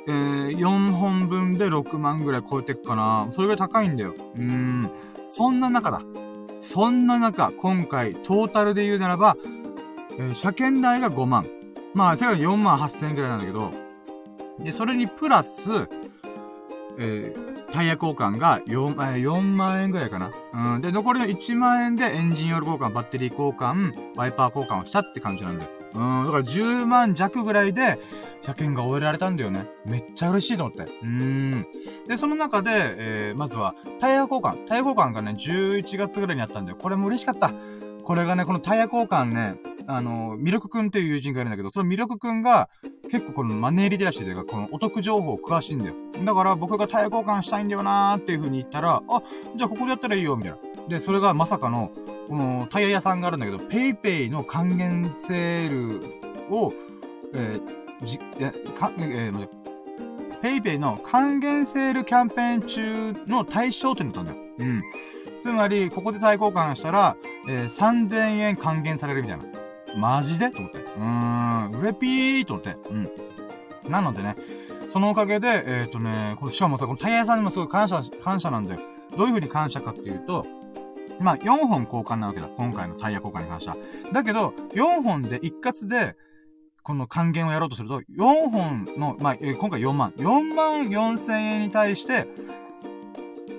えー、4本分で6万ぐらい超えてくかな。それぐらい高いんだよ。うーん。そんな中だ。そんな中、今回、トータルで言うならば、えー、車検代が5万。まあ、世界4万8千円ぐらいなんだけど、で、それにプラス、えー、タイヤ交換が 4, え、4万円ぐらいかな。うん。で、残りの1万円でエンジンオイル交換、バッテリー交換、ワイパー交換をしたって感じなんだよ。うん。だから10万弱ぐらいで、車検が終えられたんだよね。めっちゃ嬉しいと思って。うん。で、その中で、えー、まずは、タイヤ交換。タイヤ交換がね、11月ぐらいにあったんだよ。これも嬉しかった。これがね、このタイヤ交換ね、あの、ミルクくんっていう友人がいるんだけど、そのミルクくんが、結構このマネーリテラシーというか、このお得情報を詳しいんだよ。だから僕がタイヤ交換したいんだよなーっていう風に言ったら、あ、じゃあここでやったらいいよ、みたいな。で、それがまさかの、このタイヤ屋さんがあるんだけど、 PayPay の還元セールを、えー、じ、え、か、えー、 PayPay の還元セールキャンペーン中の対象店だったんだよ。うん。つまり、ここで対交換したら、えー、3000円還元されるみたいな。マジで？と思って。うーん、うれぴーと思って。うん。なのでね、そのおかげで、えっ、ー、とね、これしかもさ、このタイヤ屋さんにもすごい感謝、感謝なんだよ。どういう風に感謝かっていうと、まあ、4本交換なわけだ。今回のタイヤ交換に関しては。だけど、4本で一括で、この還元をやろうとすると、4本の、まあ、えー、今回4万。4万4千円に対して、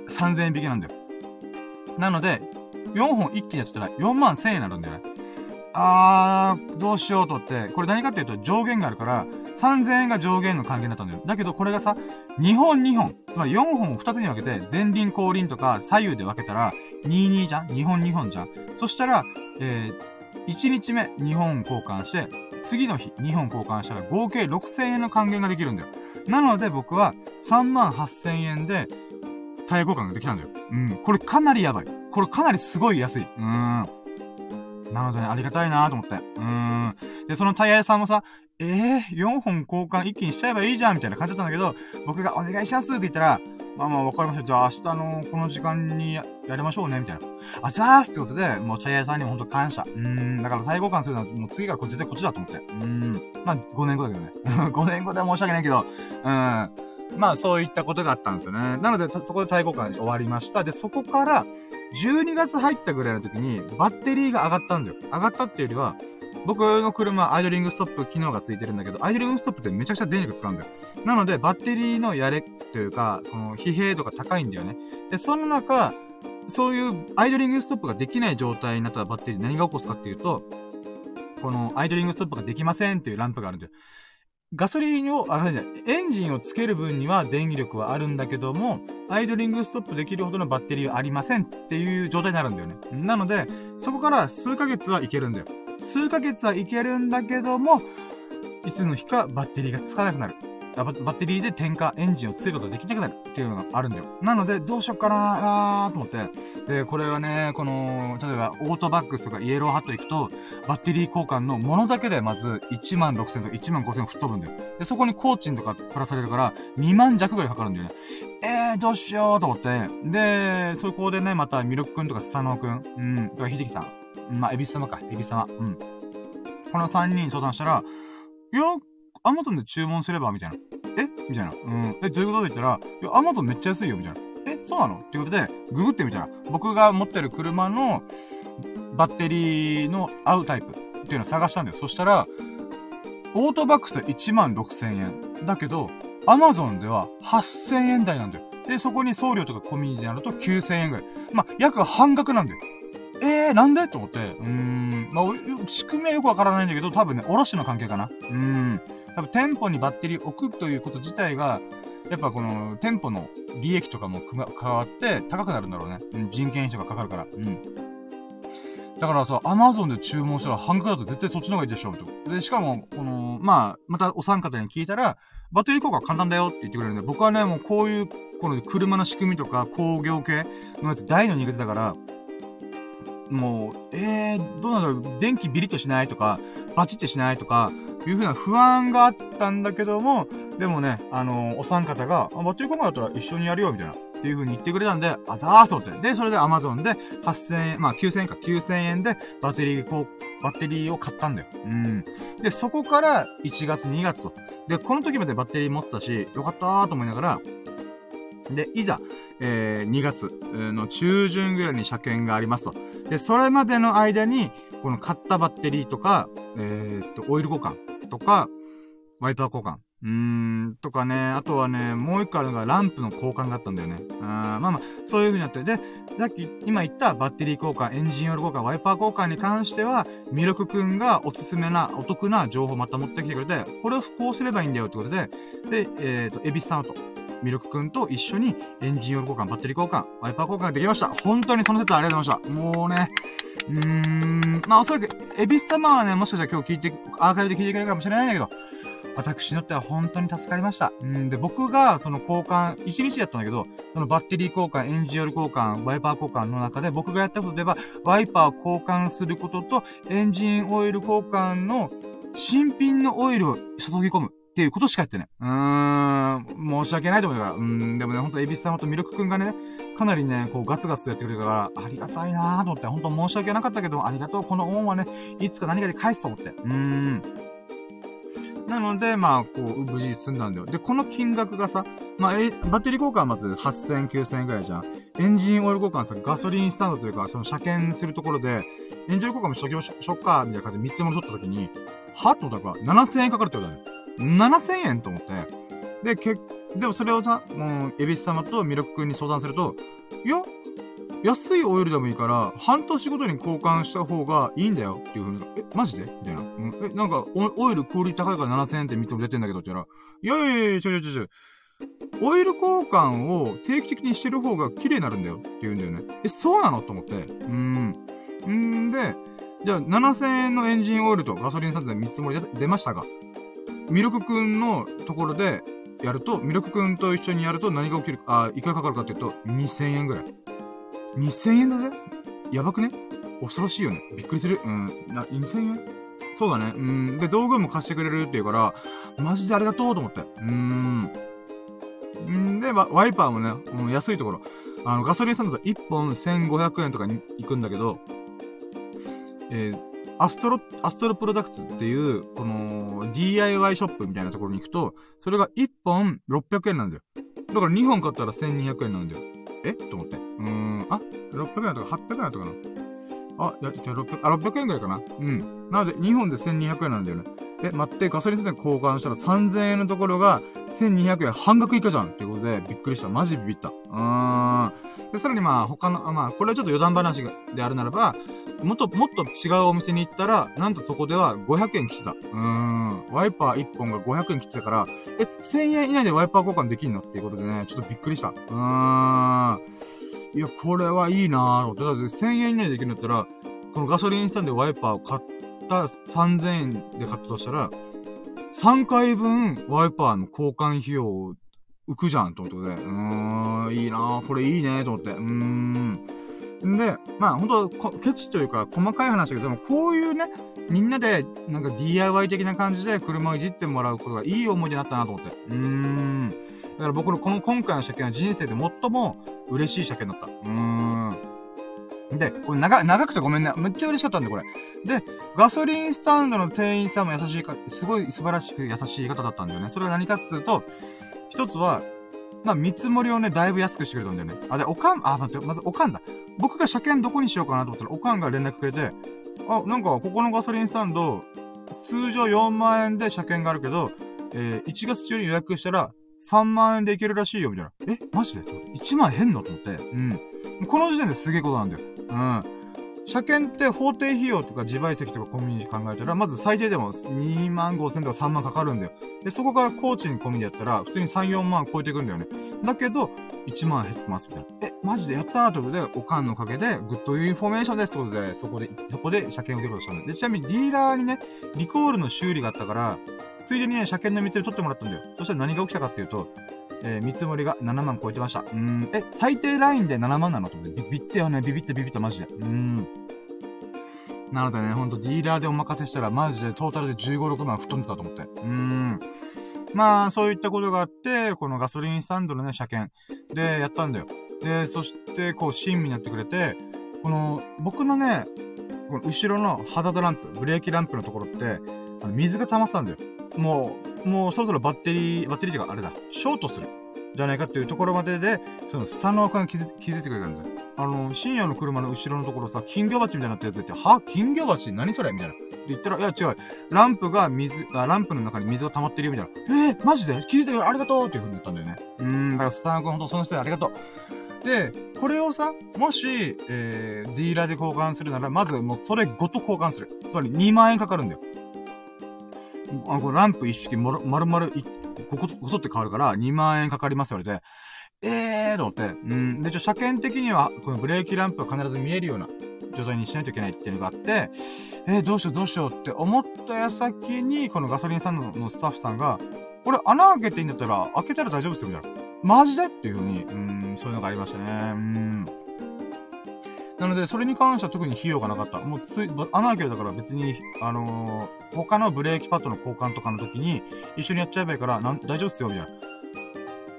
3000円引きなんだよ。なので、4本一気にやってたら4万1000円になるんだよね。あー、どうしようとって、これ何かっていうと上限があるから、3000円が上限の還元だったんだよ。だけどこれがさ、2本2本、つまり4本を2つに分けて、前輪後輪とか左右で分けたら、22じゃん ?2 本2本じゃん？そしたら、えー、1日目2本交換して、次の日2本交換したら合計6000円の還元ができるんだよ。なので僕は3万8000円でタイヤ交換ができたんだよ。うん。これかなりやばい。これかなりすごい安い。うーん。なのでね、ありがたいなと思って。うーん。で、そのタイヤ屋さんもさ、えー、4本交換一気にしちゃえばいいじゃんみたいな感じだったんだけど、僕がお願いしますって言ったら、まあまあわかりました。じゃあ明日のこの時間にやりましょうね、みたいな。あざーすってことで、もうタイヤ屋さんにもほんと感謝。うーん、だからタイヤ交換するのはもう次から絶対こっちだと思って。うーん。まあ5年後だけどね。5年後では申し訳ないけど、うん。まあそういったことがあったんですよね。なので、そこで対抗感終わりました。で、そこから、12月入ったぐらいの時に、バッテリーが上がったんだよ。上がったっていうよりは、僕の車、アイドリングストップ機能がついてるんだけど、アイドリングストップってめちゃくちゃ電力使うんだよ。なので、バッテリーのやれというか、この疲弊度が高いんだよね。で、その中、そういうアイドリングストップができない状態になったらバッテリー何が起こすかっていうと、このアイドリングストップができませんっていうランプがあるんだよ。ガソリンを、あ、エンジンをつける分には電気力はあるんだけども、アイドリングストップできるほどのバッテリーはありませんっていう状態になるんだよね。なので、そこから数ヶ月はいけるんだよ。数ヶ月はいけるんだけども、いつの日かバッテリーがつかなくなる。バッテリーで点火、エンジンをつけることができなくなるっていうのがあるんだよ。なので、どうしよっかなーと思って。で、これはね、この、例えば、オートバックスとかイエローハット行くと、バッテリー交換のものだけでまず1万6000とか1万5000吹っ飛ぶんだよ。で、そこに工賃とかプラスされるから、2万弱ぐらいかかるんだよね。えー、どうしようと思って。で、そこでね、またミルクくんとかスサノオくん、うん、とかひじきさん。まあ、エビス様か、エビス様。うん。この3人相談したら、いや、アマゾンで注文すればみたいな。え？みたいな。うん。え、どういうことで言ったら、いや、アマゾンめっちゃ安いよみたいな。え、そうなの？っていうことで、ググってみたら、僕が持ってる車のバッテリーの合うタイプっていうのを探したんだよ。そしたら、オートバックスで1万6千円。だけど、アマゾンでは8000円台なんだよ。で、そこに送料とか込みになると9000円ぐらい。まあ、約半額なんだよ。えー、なんで？と思って、うーん、まあ、仕組みはよくわからないんだけど、多分ね、おろしの関係かな。うーん。多分店舗にバッテリー置くということ自体が、やっぱこの店舗の利益とかも変わって高くなるんだろうね。うん、人件費とかかかるから。うん。だからさ、アマゾンで注文したら半額だと絶対そっちの方がいいでしょ、と。で、しかも、この、まあ、またお三方に聞いたら、バッテリー効果は簡単だよって言ってくれるんで、僕はね、もうこういう、この車の仕組みとか工業系のやつ大の苦手だから、もう、えー、どうなんだろう、電気ビリッとしないとか、バチってしないとか、いうふうな不安があったんだけども、でもね、あのー、お三方が、あ、バッテリー交換だったら一緒にやるよ、みたいな。っていう風に言ってくれたんで、あざーそうって。で、それで Amazon で8000円、まあ9000円か9000円でバッテリー、こう、バッテリーを買ったんだよ。うん。で、そこから1月、2月と。で、この時までバッテリー持ってたし、よかったーと思いながら、で、いざ、えー、2月の中旬ぐらいに車検がありますと。で、それまでの間に、この買ったバッテリーとか、えー、っと、オイル交換とか、ワイパー交換。うーん、とかね、あとはね、もう一個あるのがランプの交換があったんだよね。あまあまあ、そういう風になって。で、さっき、今言ったバッテリー交換、エンジンオイル交換、ワイパー交換に関しては、ミルクくんがおすすめな、お得な情報をまた持ってきてくれて、これをこうすればいいんだよってことで、で、えっ、ー、と、エビスさんと、ミルクくんと一緒にエンジンオイル交換、バッテリー交換、ワイパー交換できました。本当にその説ありがとうございました。もうね、うーん、まあおそらく、エビス様はね、もしかしたら今日聞いて、アーカイブで聞いてくれるかもしれないんだけど、私にとっては本当に助かりました。うんで、僕がその交換、1日やったんだけど、そのバッテリー交換、エンジンオイル交換、ワイパー交換の中で僕がやったことでは、ワイパー交換することと、エンジンオイル交換の新品のオイルを注ぎ込む。っていうことしかやってね。うーん、申し訳ないと思うから。うん、でもね、ほんと、エビス様とミルクくんがね、かなりね、こう、ガツガツやってくれたから、ありがたいなーと思って、ほんと申し訳なかったけど、ありがとう、この恩はね、いつか何かで返すと思って。うーん。なので、まあ、こう、無事済んだんだよ。で、この金額がさ、まあ、え、バッテリー交換はまず8000、9000円くらいじゃん。エンジンオイル交換さ、ガソリンスタンドというか、その車検するところで、エンジンオイル交換も初業しょっか、みたいな感じで見積もり取った時に、はっと思ったから、7000円かかるってことだね。7000円と思って。で、け、でもそれをさ、もう、エビス様とミルク君に相談すると、いや、安いオイルでもいいから、半年ごとに交換した方がいいんだよっていうふうに、え、マジで？みたいな。うん、え、なんかオ、イルクオリティ高いから7000円って見積も出てんだけどって言ったら、いやいやいや、ちょちょちょちょ。オイル交換を定期的にしてる方が綺麗になるんだよって言うんだよね。え、そうなの？と思って。うん。んで、じゃあ7000円のエンジンオイルとガソリンスタンドで見積もり出ましたが、ミルクくんのところでやると、ミルクくんと一緒にやると何が起きるか、あ、いくらかかるかっていうと、2000円ぐらい。2000円だぜ？やばくね？恐ろしいよね。びっくりする。うん。な、2000円？そうだね。うん。で、道具も貸してくれるって言うから、マジでありがとうと思って。うーん。んで、ワイパーもね、うん、安いところ。あの、ガソリンスタンドと1本1500円とかに行くんだけど、えー、アストロ、アストロプロダクツっていう、この、DIY ショップみたいなところに行くと、それが1本600円なんだよ。だから2本買ったら1200円なんだよ。え？と思って。うーん、あ、600円とか800円とかな。あ、いや、じゃあ600、あ、600円くらいかな。うん。なので、2本で1200円なんだよね。え、待って、ガソリンスタンド交換したら3000円のところが1200円半額以下じゃんっていうことでびっくりした。マジビビった。うーん。で、さらにまあ、他の、まあ、これはちょっと余談話であるならば、もっと、もっと違うお店に行ったら、なんとそこでは500円来てた。うーん。ワイパー1本が500円来てたから、え、1000円以内でワイパー交換できんのっていうことでね、ちょっとびっくりした。うーん。いや、これはいいなぁと思って。だって1000円以内でできるんだったら、このガソリンスタンドでワイパーを買った3000円で買ったとしたら、3回分ワイパーの交換費用浮くじゃんと思ってことで。うーん、いいなぁ。これいいねと思って。うーん。んで、まあ本当ケチというか細かい話だけど、でもこういうね、みんなでなんか DIY 的な感じで車をいじってもらうことがいい思い出になったなと思って。うーん。だから僕のこの今回の車検は人生で最も嬉しい車検だった。うーん。で、これ長、長くてごめんね。めっちゃ嬉しかったんで、これ。で、ガソリンスタンドの店員さんも優しいか、すごい素晴らしく優しい方だったんだよね。それが何かっつうと、一つは、まあ、見積もりをね、だいぶ安くしてくれたんだよね。あ、で、おかん、あ、待って、まずおかんだ。僕が車検どこにしようかなと思ったら、おかんが連絡くれて、あ、なんか、ここのガソリンスタンド、通常4万円で車検があるけど、えー、1月中に予約したら、3万円でいけるらしいよ、みたいな。えマジで ?1 万変の？と思って。うん。この時点ですげえことなんだよ。うん。車検って法定費用とか自賠責とかコンビニ考えたら、まず最低でも2万5千とか3万かかるんだよ。で、そこから工賃込みでやったら、普通に3、4万超えていくんだよね。だけど、1万減ってます、みたいな。え、マジでやったーということで、おかんのおかげで、 good information ですってことで、そこで、そこで車検を受けることしたんだよ。で、ちなみにディーラーにね、リコールの修理があったから、ついでにね、車検の見積もり取ってもらったんだよ。そしたら何が起きたかっていうと、えー、見積もりが7万超えてました。うん、え、最低ラインで7万なの？と思って、ビビってよね、ビビってビビってマジで。うん。なのでね、ほんとディーラーでお任せしたら、マジでトータルで15、6万吹っ飛んでたと思って。うん。まあ、そういったことがあって、このガソリンスタンドのね、車検でやったんだよ。で、そして、こう、親身になってくれて、この、僕のね、この後ろのハザードランプ、ブレーキランプのところって、あの水が溜まってたんだよ。もう、もうそろそろバッテリー、バッテリーっていうかあれだ、ショートする。じゃないかっていうところまでで、その、スサノー君が気づいてくれたんだよ。あの、深夜の車の後ろのところさ、金魚鉢みたいになったやつって、は？金魚鉢？何それ？みたいな。って言ったら、いや違う。ランプが水、あ、ランプの中に水が溜まってるよ、みたいな。え？ー、マジで？気づいてくれありがとうっていう風に言ったんだよね。うーん、だからスサノー君ほんとその人でありがとう。で、これをさ、もし、えー、ディーラーで交換するなら、まずもうそれごと交換する。つまり2万円かかるんだよ。あこランプ一式もろ、丸々ごこ、ごそって変わるから2万円かかります言われて、えーと思って、うん。で、ちょ、車検的には、このブレーキランプは必ず見えるような状態にしないといけないっていうのがあって、えー、どうしようどうしようって思った矢先に、このガソリンスタンドのスタッフさんが、これ穴開けていいんだったら、開けたら大丈夫ですよ、みたいな。マジで？っていう風に、うん、そういうのがありましたね。うん。なので、それに関しては特に費用がなかった。もうつい、穴開けるだから別に、あのー、他のブレーキパッドの交換とかの時に、一緒にやっちゃえばいいから、なん、大丈夫っすよ、みたい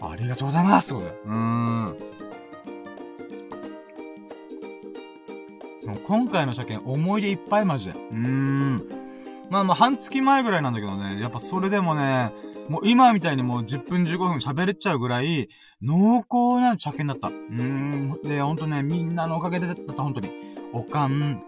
な。ありがとうございますってことだよ。うーん。もう今回の車検、思い出いっぱいマジで。うーん。まあまあ、半月前ぐらいなんだけどね、やっぱそれでもね、もう今みたいにもう10分15分喋れちゃうぐらい、濃厚な車検だった。うん。で、ほんとね、みんなのおかげでだった、ほんとに。おかん、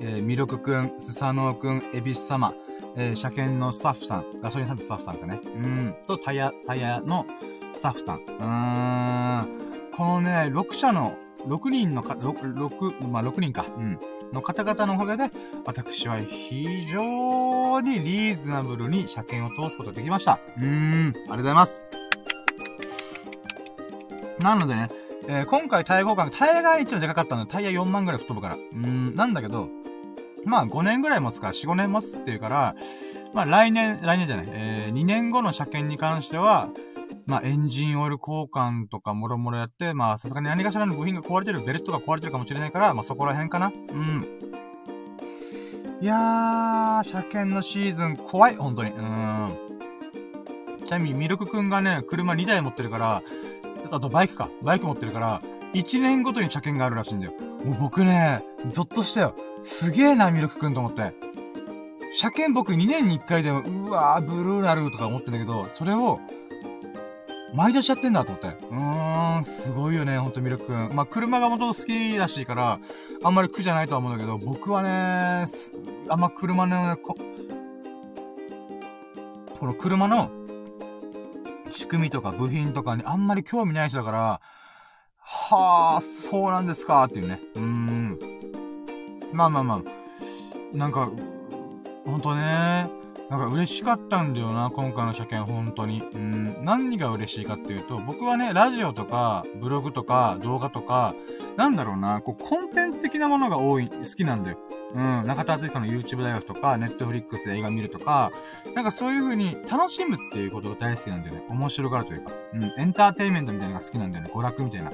えー、ミルクくん、スサノーくん、エビス様、えー、車検のスタッフさん、ガソリンさんとスタッフさんかね。うん。と、タイヤ、タイヤのスタッフさん。うーん。このね、6社の、6人のか、6、6、まあ、6人か。うん。の方々のおかげで、私は非常にリーズナブルに車検を通すことができました。うーん、ありがとうございます。なのでね、えー、今回タイヤ交換、タイヤが一応でかかったので、タイヤ4万ぐらい吹っ飛ぶから。うん、なんだけど、まあ5年ぐらい持つから、4、5年持つっていうから、まあ来年、来年じゃない、えー、2年後の車検に関しては、まあ、エンジンオイル交換とかもろもろやって、まあ、さすがに何かしらの部品が壊れてる、ベルトが壊れてるかもしれないから、まあ、そこら辺かな。うん。いやー、車検のシーズン怖い、本当に。うん。ちなみに、ミルクくんがね、車2台持ってるから、あとバイクか。バイク持ってるから、1年ごとに車検があるらしいんだよ。もう僕ね、ゾッとしたよ。すげえな、ミルクくんと思って。車検僕2年に1回でも、うわー、ブルーなるとか思ってんだけど、それを、毎年やってんだと思って。うーん、すごいよね、ほんとミルクくん。まあ、車が元々好きらしいから、あんまり苦じゃないとは思うんだけど、僕はね、あんま車のね、こ、この車の仕組みとか部品とかにあんまり興味ない人だから、はあ、そうなんですかっていうね。うーん。まあまあまあ。なんか、ほんとね、なんか嬉しかったんだよな、今回の車検、本当に。うん、何が嬉しいかっていうと、僕はね、ラジオとか、ブログとか、動画とか、なんだろうな、こう、コンテンツ的なものが多い、好きなんだよ。うん、中田敦彦の YouTube 大学とか、Netflix で映画見るとか、なんかそういう風に楽しむっていうことが大好きなんだよね。面白がるというか。うん、エンターテインメントみたいなのが好きなんだよね。娯楽みたいな。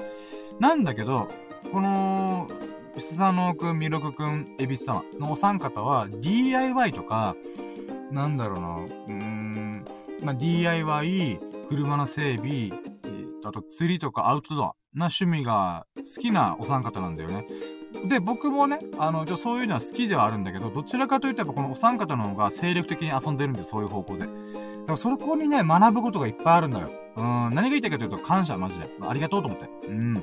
なんだけど、この、スサノーくん、ミロクくん、エビス様のお三方は DIY とか、なんだろうな、うーん、まあ、DIY、車の整備、あと釣りとかアウトドアな趣味が好きなお三方なんだよね。で、僕もね、あの、じゃそういうのは好きではあるんだけど、どちらかというとやっぱこのお三方の方が精力的に遊んでるんでそういう方向で。だからそこにね、学ぶことがいっぱいあるんだよ。うん、何が言いたいかというと感謝マジで。ありがとうと思って。うん。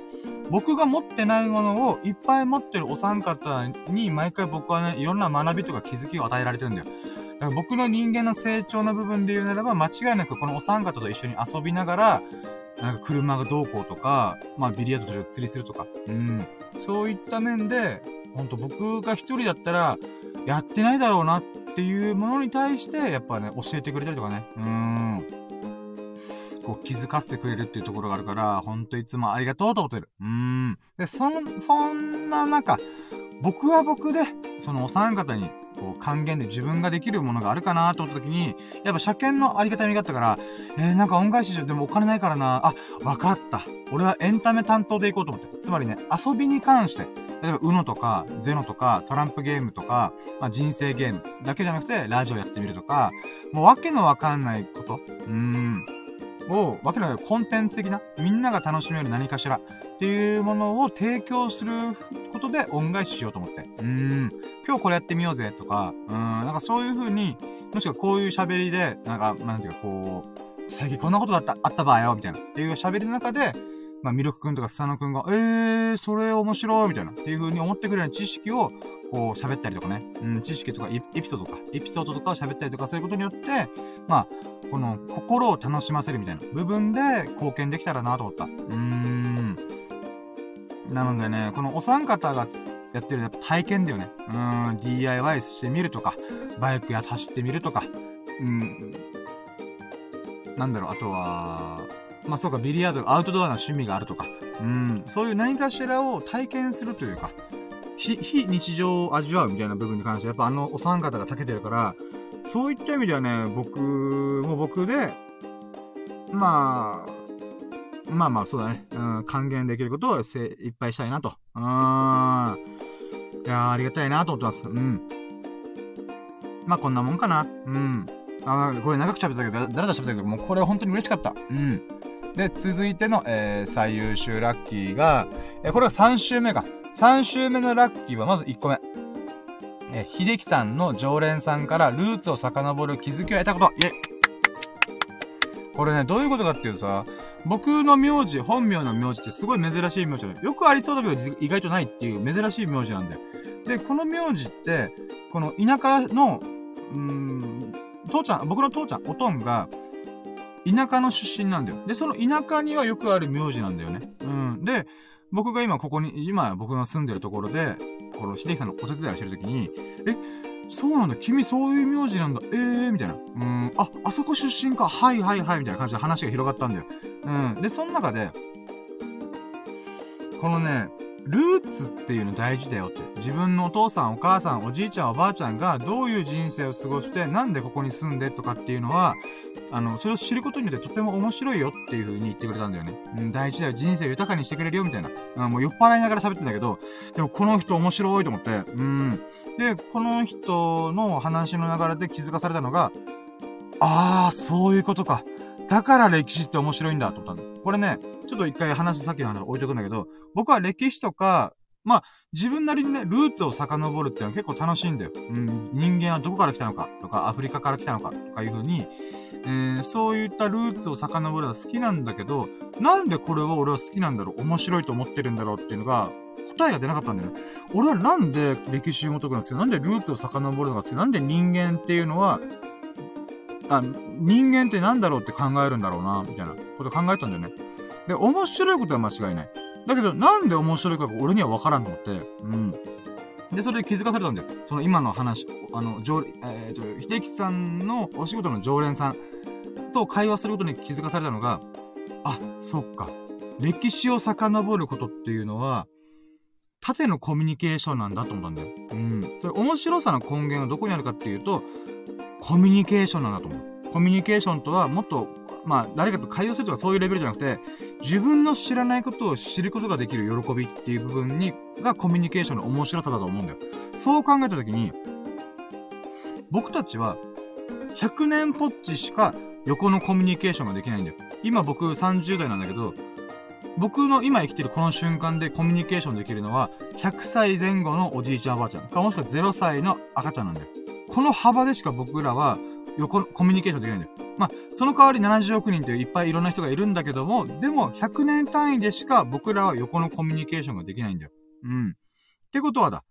僕が持ってないものをいっぱい持ってるお三方に毎回僕はね、いろんな学びとか気づきを与えられてるんだよ。だから僕の人間の成長の部分で言うならば、間違いなくこのお三方と一緒に遊びながら、なんか車がどうこうとか、まあビリヤードする、釣りするとか、うん。そういった面で、ほんと僕が一人だったら、やってないだろうなっていうものに対して、やっぱね、教えてくれたりとかね、うん。こう気づかせてくれるっていうところがあるから、ほんといつもありがとうと思ってる。うん。で、そん、そんな中、僕は僕で、そのお三方にこう、還元で自分ができるものがあるかなと思った時に、やっぱ車検のあり方見があったから、えー、なんか恩返ししよう。でもお金ないからな。あ、わかった。俺はエンタメ担当で行こうと思って。つまりね、遊びに関して、例えば、UNO とか、ゼノとか、トランプゲームとか、まあ、人生ゲームだけじゃなくて、ラジオやってみるとか、もうわけのわかんないこと、うーん、を、わけないコンテンツ的な、みんなが楽しめる何かしらっていうものを提供することで恩返ししようと思って。うん、今日これやってみようぜとか、うん、なんかそういう風に、もしくはこういう喋りで、なんか、なんていうか、こう、最近こんなことがあった、あった場合よ、みたいな。っていう喋りの中で、まあ、ミルクくんとかスサノくんが、えー、それ面白い、みたいな。っていう風に思ってくれる知識を、こう、喋ったりとかね。うん、知識とかエピソードとか、エピソードとかを喋ったりとかすることによって、まあ、この、心を楽しませるみたいな部分で貢献できたらなと思った。うーん。なのでね、このお三方がやってるやっぱ体験だよね。うん、DIY してみるとか、バイクや走ってみるとか、うん、なんだろう、あとは、まあそうか、ビリヤード、アウトドアな趣味があるとか、うん、そういう何かしらを体験するというか、非、日常を味わうみたいな部分に関しては、やっぱあのお三方が長けてるから、そういった意味ではね、僕も僕で、まあ、まあまあ、そうだね。うん、還元できることを精いっぱいしたいなと。うん。いやありがたいなと思ってます。うん。まあ、こんなもんかな。うん。あ、これ長く喋ったけど、だらだら喋ったけど、もうこれ本当に嬉しかった。うん。で、続いての、えー、最優秀ラッキーが、えー、これが3週目か。3週目のラッキーはまず1個目。え、秀樹さんの常連さんからルーツを遡る気づきを得たこと。イェイこれね、どういうことかっていうさ、僕の名字、本名の名字ってすごい珍しい名字だよ。よくありそうだけど意外とないっていう珍しい名字なんだよ。で、この名字って、この田舎の、うん、父ちゃん、僕の父ちゃん、おとんが、田舎の出身なんだよ。で、その田舎にはよくある名字なんだよね。うん。で、僕が今ここに、今僕が住んでるところで、この秀樹さんのお手伝いをしてるときに、え、そうなんだ、君そういう名字なんだ、ええー、みたいな。うん、あ、あそこ出身か、はいはいはい、みたいな感じで話が広がったんだよ。うん。で、その中で、このね、ルーツっていうの大事だよって。自分のお父さん、お母さん、おじいちゃん、おばあちゃんがどういう人生を過ごして、なんでここに住んでとかっていうのは、あの、それを知ることによってとても面白いよっていう風に言ってくれたんだよね。うん、大事だよ。人生を豊かにしてくれるよ、みたいな。うん、もう酔っ払いながら喋ってんだけど、でもこの人面白いと思って、うん。で、この人の話の流れで気づかされたのが、あー、そういうことか。だから歴史って面白いんだと思ったんだ。これね、ちょっと一回話、さっきの話置いとくんだけど、僕は歴史とか、まあ、自分なりにね、ルーツを遡るっていうのは結構楽しいんだよ。うん、人間はどこから来たのかとか、アフリカから来たのかとかいう風に、えー、そういったルーツを遡るのは好きなんだけど、なんでこれを俺は好きなんだろう面白いと思ってるんだろうっていうのが、答えが出なかったんだよね。俺はなんで歴史を求くのが好きなんでルーツを遡るのが好きなんで人間っていうのは、あ、人間ってなんだろうって考えるんだろうな、みたいなこと考えたんだよね。で、面白いことは間違いない。だけど、なんで面白いか俺には分からんと思って、うん。で、それで気づかされたんだよ。その今の話、あの、常、えっ、ー、と、秀樹さんのお仕事の常連さんと会話することに気づかされたのが、あ、そっか。歴史を遡ることっていうのは、縦のコミュニケーションなんだと思ったんだよ。うん。それ面白さの根源はどこにあるかっていうと、コミュニケーションなんだと思う。コミュニケーションとはもっと、まあ、誰かと会話するとかそういうレベルじゃなくて、自分の知らないことを知ることができる喜びっていう部分に、がコミュニケーションの面白さだと思うんだよ。そう考えたときに、僕たちは、100年ぽっちしか横のコミュニケーションができないんだよ。今僕30代なんだけど、僕の今生きてるこの瞬間でコミュニケーションできるのは、100歳前後のおじいちゃんおばあちゃんか、もしくは0歳の赤ちゃんなんだよ。この幅でしか僕らは、横、コミュニケーションできないんだよ。まあ、その代わり70億人といういっぱいいろんな人がいるんだけども、でも100年単位でしか僕らは横のコミュニケーションができないんだよ。うん。ってことはだ。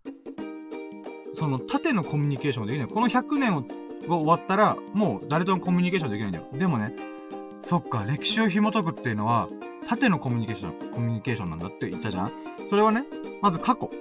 その縦のコミュニケーションができない。この100年をが終わったら、もう誰ともコミュニケーションできないんだよ。でもね、そっか、歴史を紐解くっていうのは、縦のコミュニケーション、コミュニケーションなんだって言ったじゃんそれはね、まず過去。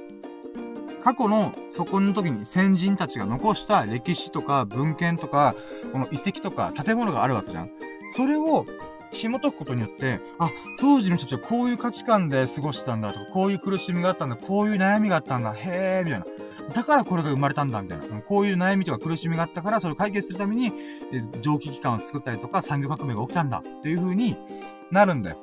過去のそこの時に先人たちが残した歴史とか文献とか、この遺跡とか建物があるわけじゃん。それを紐解くことによって、あ、当時の人たちはこういう価値観で過ごしてたんだとか、こういう苦しみがあったんだ、こういう悩みがあったんだ、へー、みたいな。だからこれが生まれたんだ、みたいな。こういう悩みとか苦しみがあったから、それを解決するために、蒸気機関を作ったりとか、産業革命が起きたんだ、っていう風になるんだよ。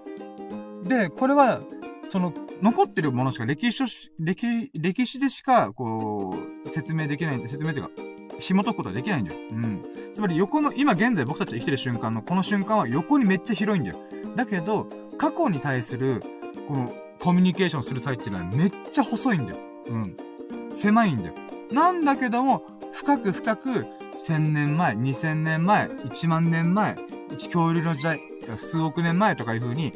で、これは、その、残ってるものしか歴史、歴、歴史でしか、こう、説明できない、説明というか、紐解くことはできないんだよ。うん。つまり横の、今現在僕たちが生きてる瞬間のこの瞬間は横にめっちゃ広いんだよ。だけど、過去に対する、この、コミュニケーションする際っていうのはめっちゃ細いんだよ。うん。狭いんだよ。なんだけども、深く深く、1000年前、2000年前、1万年前、恐竜の時代、数億年前とかいう風に、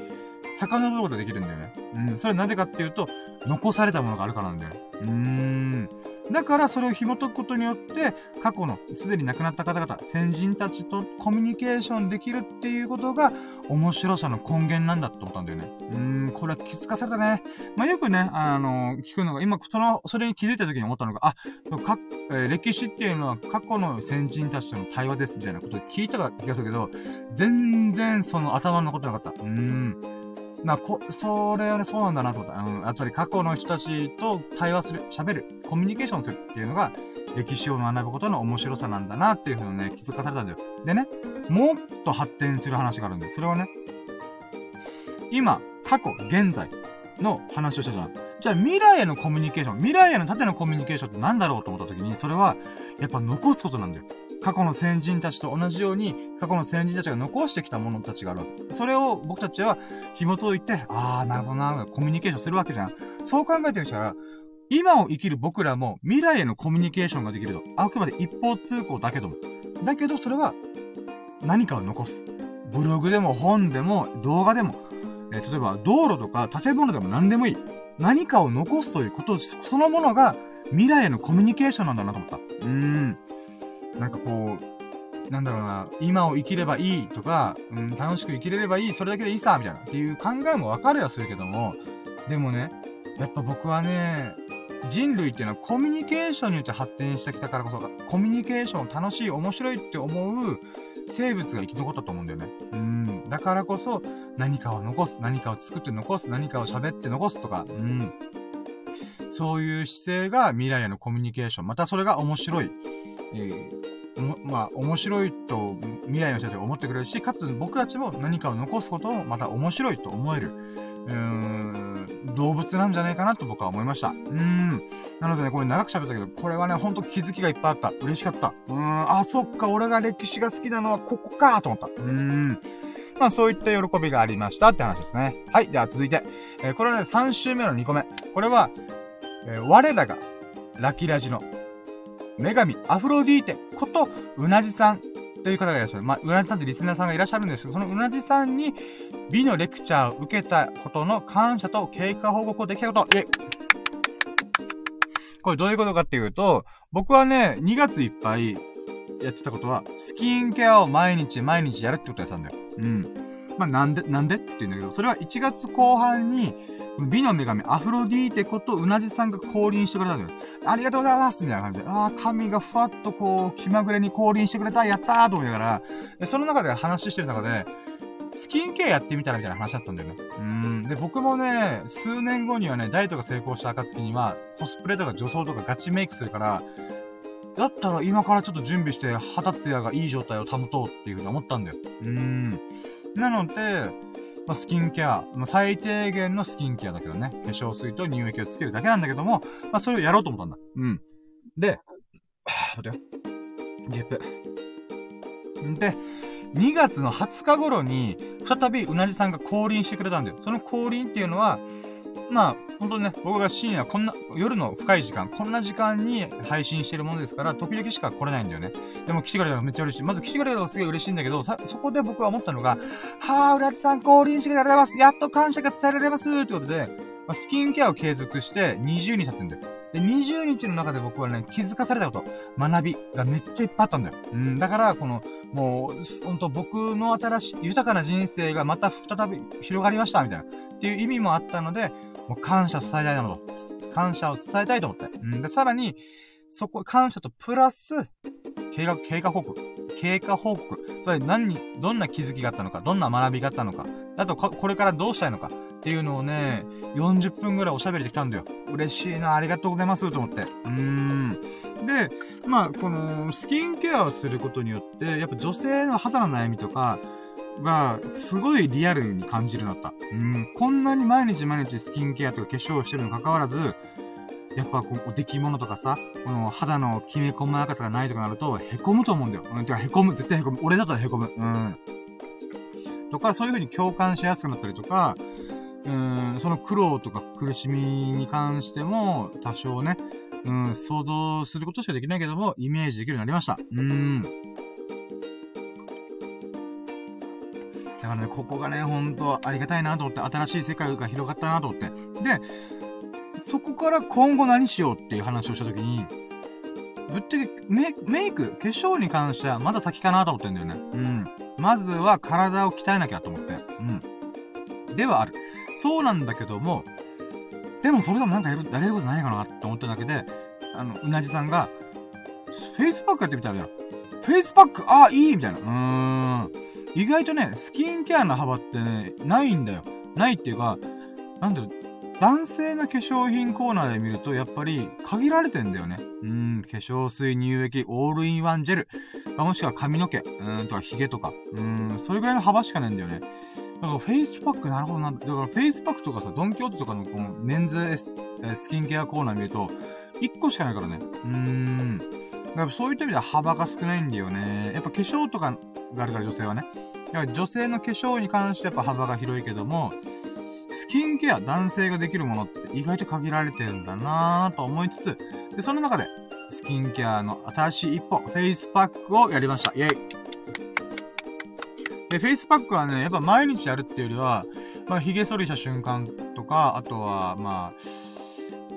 遡ることができるんだよね。うん。それはなぜかっていうと、残されたものがあるからなんだよ。うーん。だからそれを紐解くことによって、過去のすでに亡くなった方々、先人たちとコミュニケーションできるっていうことが面白さの根源なんだと思ったんだよね。うーん、これは気づかされたね。まあ、よくね、あの、聞くのが、今、その、それに気づいた時に思ったのが、あ、そう、か、えー、歴史っていうのは過去の先人たちとの対話ですみたいなことを聞いた気がするけど、全然その頭の残ってなかった。うーん。な、こ、それはね、そうなんだなと思った。うん。やっぱり過去の人たちと対話する、喋る、コミュニケーションするっていうのが、歴史を学ぶことの面白さなんだなっていうふうにね、気づかされたんだよ。でね、もっと発展する話があるんで、それはね、今、過去、現在の話をしたじゃん。じゃあ未来へのコミュニケーション、未来への縦のコミュニケーションって何だろうと思った時に、それは、やっぱ残すことなんだよ。過去の先人たちと同じように、過去の先人たちが残してきたものたちがある。それを僕たちは紐解いて、あー、なるほどな、コミュニケーションするわけじゃん。そう考えてみたら、今を生きる僕らも未来へのコミュニケーションができると。あくまで一方通行だけども。だけどそれは何かを残す。ブログでも本でも動画でも、えー、例えば道路とか建物でも何でもいい。何かを残すということそのものが未来へのコミュニケーションなんだなと思った。うーん。なんかこう、なんだろうな、今を生きればいいとか、うん、楽しく生きれればいい、それだけでいいさ、みたいな、っていう考えもわかるはするけども、でもね、やっぱ僕はね、人類っていうのはコミュニケーションによって発展してきたからこそ、コミュニケーションを楽しい、面白いって思う生物が生き残ったと思うんだよね。うん。だからこそ、何かを残す、何かを作って残す、何かを喋って残すとか、うん。そういう姿勢が未来へのコミュニケーション。またそれが面白い。えー、まあ、面白いと未来の人たちが思ってくれるし、かつ僕たちも何かを残すこともまた面白いと思える、うーん、動物なんじゃないかなと僕は思いました。うーん。なのでね、これ長く喋ったけど、これはね、ほんと気づきがいっぱいあった。嬉しかった。うーん、あ、そっか、俺が歴史が好きなのはここかと思った。うーん。まあそういった喜びがありましたって話ですね。はい、じゃあ続いて。えー、これはね、3週目の2個目。これは、えー、我らが、ラキラジの女神アフロディーテこと、うなじさんという方がいらっしゃる。まあ、うなじさんってリスナーさんがいらっしゃるんですけど、そのうなじさんに美のレクチャーを受けたことの感謝と経過報告をできたこと。えこれどういうことかっていうと、僕はね、2月いっぱいやってたことは、スキンケアを毎日毎日やるってことやったんだよ。うん。まあ、なんで、なんでって言うんだけど、それは1月後半に、美の女神アフロディーテことうなじさんが降臨してくれたんだよ。ありがとうございますみたいな感じで、ああ、神がふわっとこう、気まぐれに降臨してくれたやったーと思いながら、その中で話してる中で、スキンケアやってみたらみたいな話だったんだよね。うん。で、僕もね、数年後にはね、ダイエットが成功した暁には、コスプレとか女装とかガチメイクするから、だったら今からちょっと準備して肌ツヤがいい状態を保とうっていうふうに思ったんだよ。うん。なので、まあ、スキンケア、まあ、最低限のスキンケアだけどね、化粧水と乳液をつけるだけなんだけども、まあ、それをやろうと思ったんだ。うん。で、待っ、てよ。ゲップ。で、2月の20日頃に、再びうなじさんが降臨してくれたんだよ。その降臨っていうのは、まあ、本当にね、僕が深夜こんな、夜の深い時間、こんな時間に配信してるものですから、時々しか来れないんだよね。でも来てくれたらめっちゃ嬉しい。まず来てくれたらすげえ嬉しいんだけど、さ、そこで僕は思ったのが、はぁ、浦地さん降臨してくれます。やっと感謝が伝えられますってことで、まあ、スキンケアを継続して20日経ってんだよ。で、20日の中で僕はね、気づかされたこと、学びがめっちゃいっぱいあったんだよ。うん、だから、この、もう、ほんと僕の新しい、豊かな人生がまた再び広がりました、みたいな。っていう意味もあったので、もう感謝伝えたいなと。感謝を伝えたいと思って。うん。で、さらに、そこ、感謝とプラス、経過、経過報告。経過報告。つまり何に、どんな気づきがあったのか、どんな学びがあったのか、あと、これからどうしたいのか、っっていうのをね、40分ぐらいおしゃべりできたんだよ。嬉しいな、ありがとうございますと思って。うーん。で、まあ、この、スキンケアをすることによって、やっぱ女性の肌の悩みとか、が、すごいリアルに感じるようになった。うん、こんなに毎日毎日スキンケアとか化粧をしてるにもかかわらず、やっぱこう、出来物とかさ、この肌のきめ細やかさがないとかなると、凹むと思うんだよ。うん、てか、凹む。絶対凹む。俺だったら凹む。うん。とか、そういう風に共感しやすくなったりとか、うん、その苦労とか苦しみに関しても、多少ね、うん、想像することしかできないけども、イメージできるようになりました。うん。だからね、ここがね、ほんとありがたいなと思って、新しい世界が広がったなと思って。で、そこから今後何しようっていう話をしたときに、ぶってメメイク、化粧に関してはまだ先かなと思ってんだよね。うん。まずは体を鍛えなきゃと思って。うん。ではある。そうなんだけども、でもそれでもなんかやる、やれることないかなって思っただけで、あの、うなじさんが、フェイスパックやってみたら、フェイスパックああ、いいみたいな。うーん。意外とね、スキンケアの幅ってね、ないんだよ。ないっていうか、なんだろう、男性の化粧品コーナーで見ると、やっぱり限られてんだよね。うん、化粧水、乳液、オールインワンジェル。もしくは髪の毛、うん、とか髭とか。うん、それぐらいの幅しかないんだよね。だからフェイスパックなるほどな。だからフェイスパックとかさ、ドンキホーテとかのこのメンズススキンケアコーナー見ると、1個しかないからね。うーん。だからそういった意味では幅が少ないんだよね。やっぱ化粧とかがあるから女性はね。だから女性の化粧に関してやっぱ幅が広いけども、スキンケア、男性ができるものって意外と限られてるんだなぁと思いつつ、で、その中で、スキンケアの新しい一歩、フェイスパックをやりました。イェイで、フェイスパックはね、やっぱ毎日やるっていうよりは、まあ、髭剃りした瞬間とか、あとは、まあ、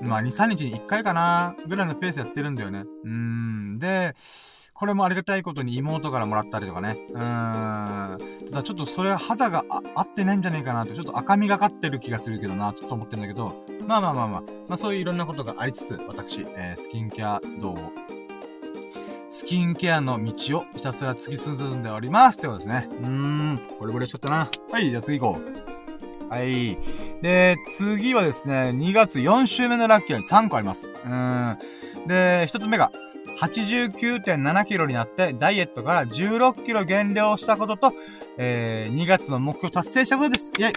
まあ、2、3日に1回かなぐらいのペースやってるんだよね。うーん。で、これもありがたいことに妹からもらったりとかね。うーん。ただちょっとそれは肌が合ってないんじゃねえかなって、ちょっと赤みがかってる気がするけどな、ちょっと思ってるんだけど、まあまあまあまあ、まあそういういろんなことがありつつ、私、えー、スキンケア道を、スキンケアの道をひたすら突き進んでおりますってことですね。うーん、これぼれしちゃったな。はい、じゃあ次行こう。はい。で、次はですね、2月4週目のラッキーは3個あります。うん。で、1つ目が、89.7キロになってダイエットから16キロ減量したことと、えー、2月の目標達成したことです。イェイ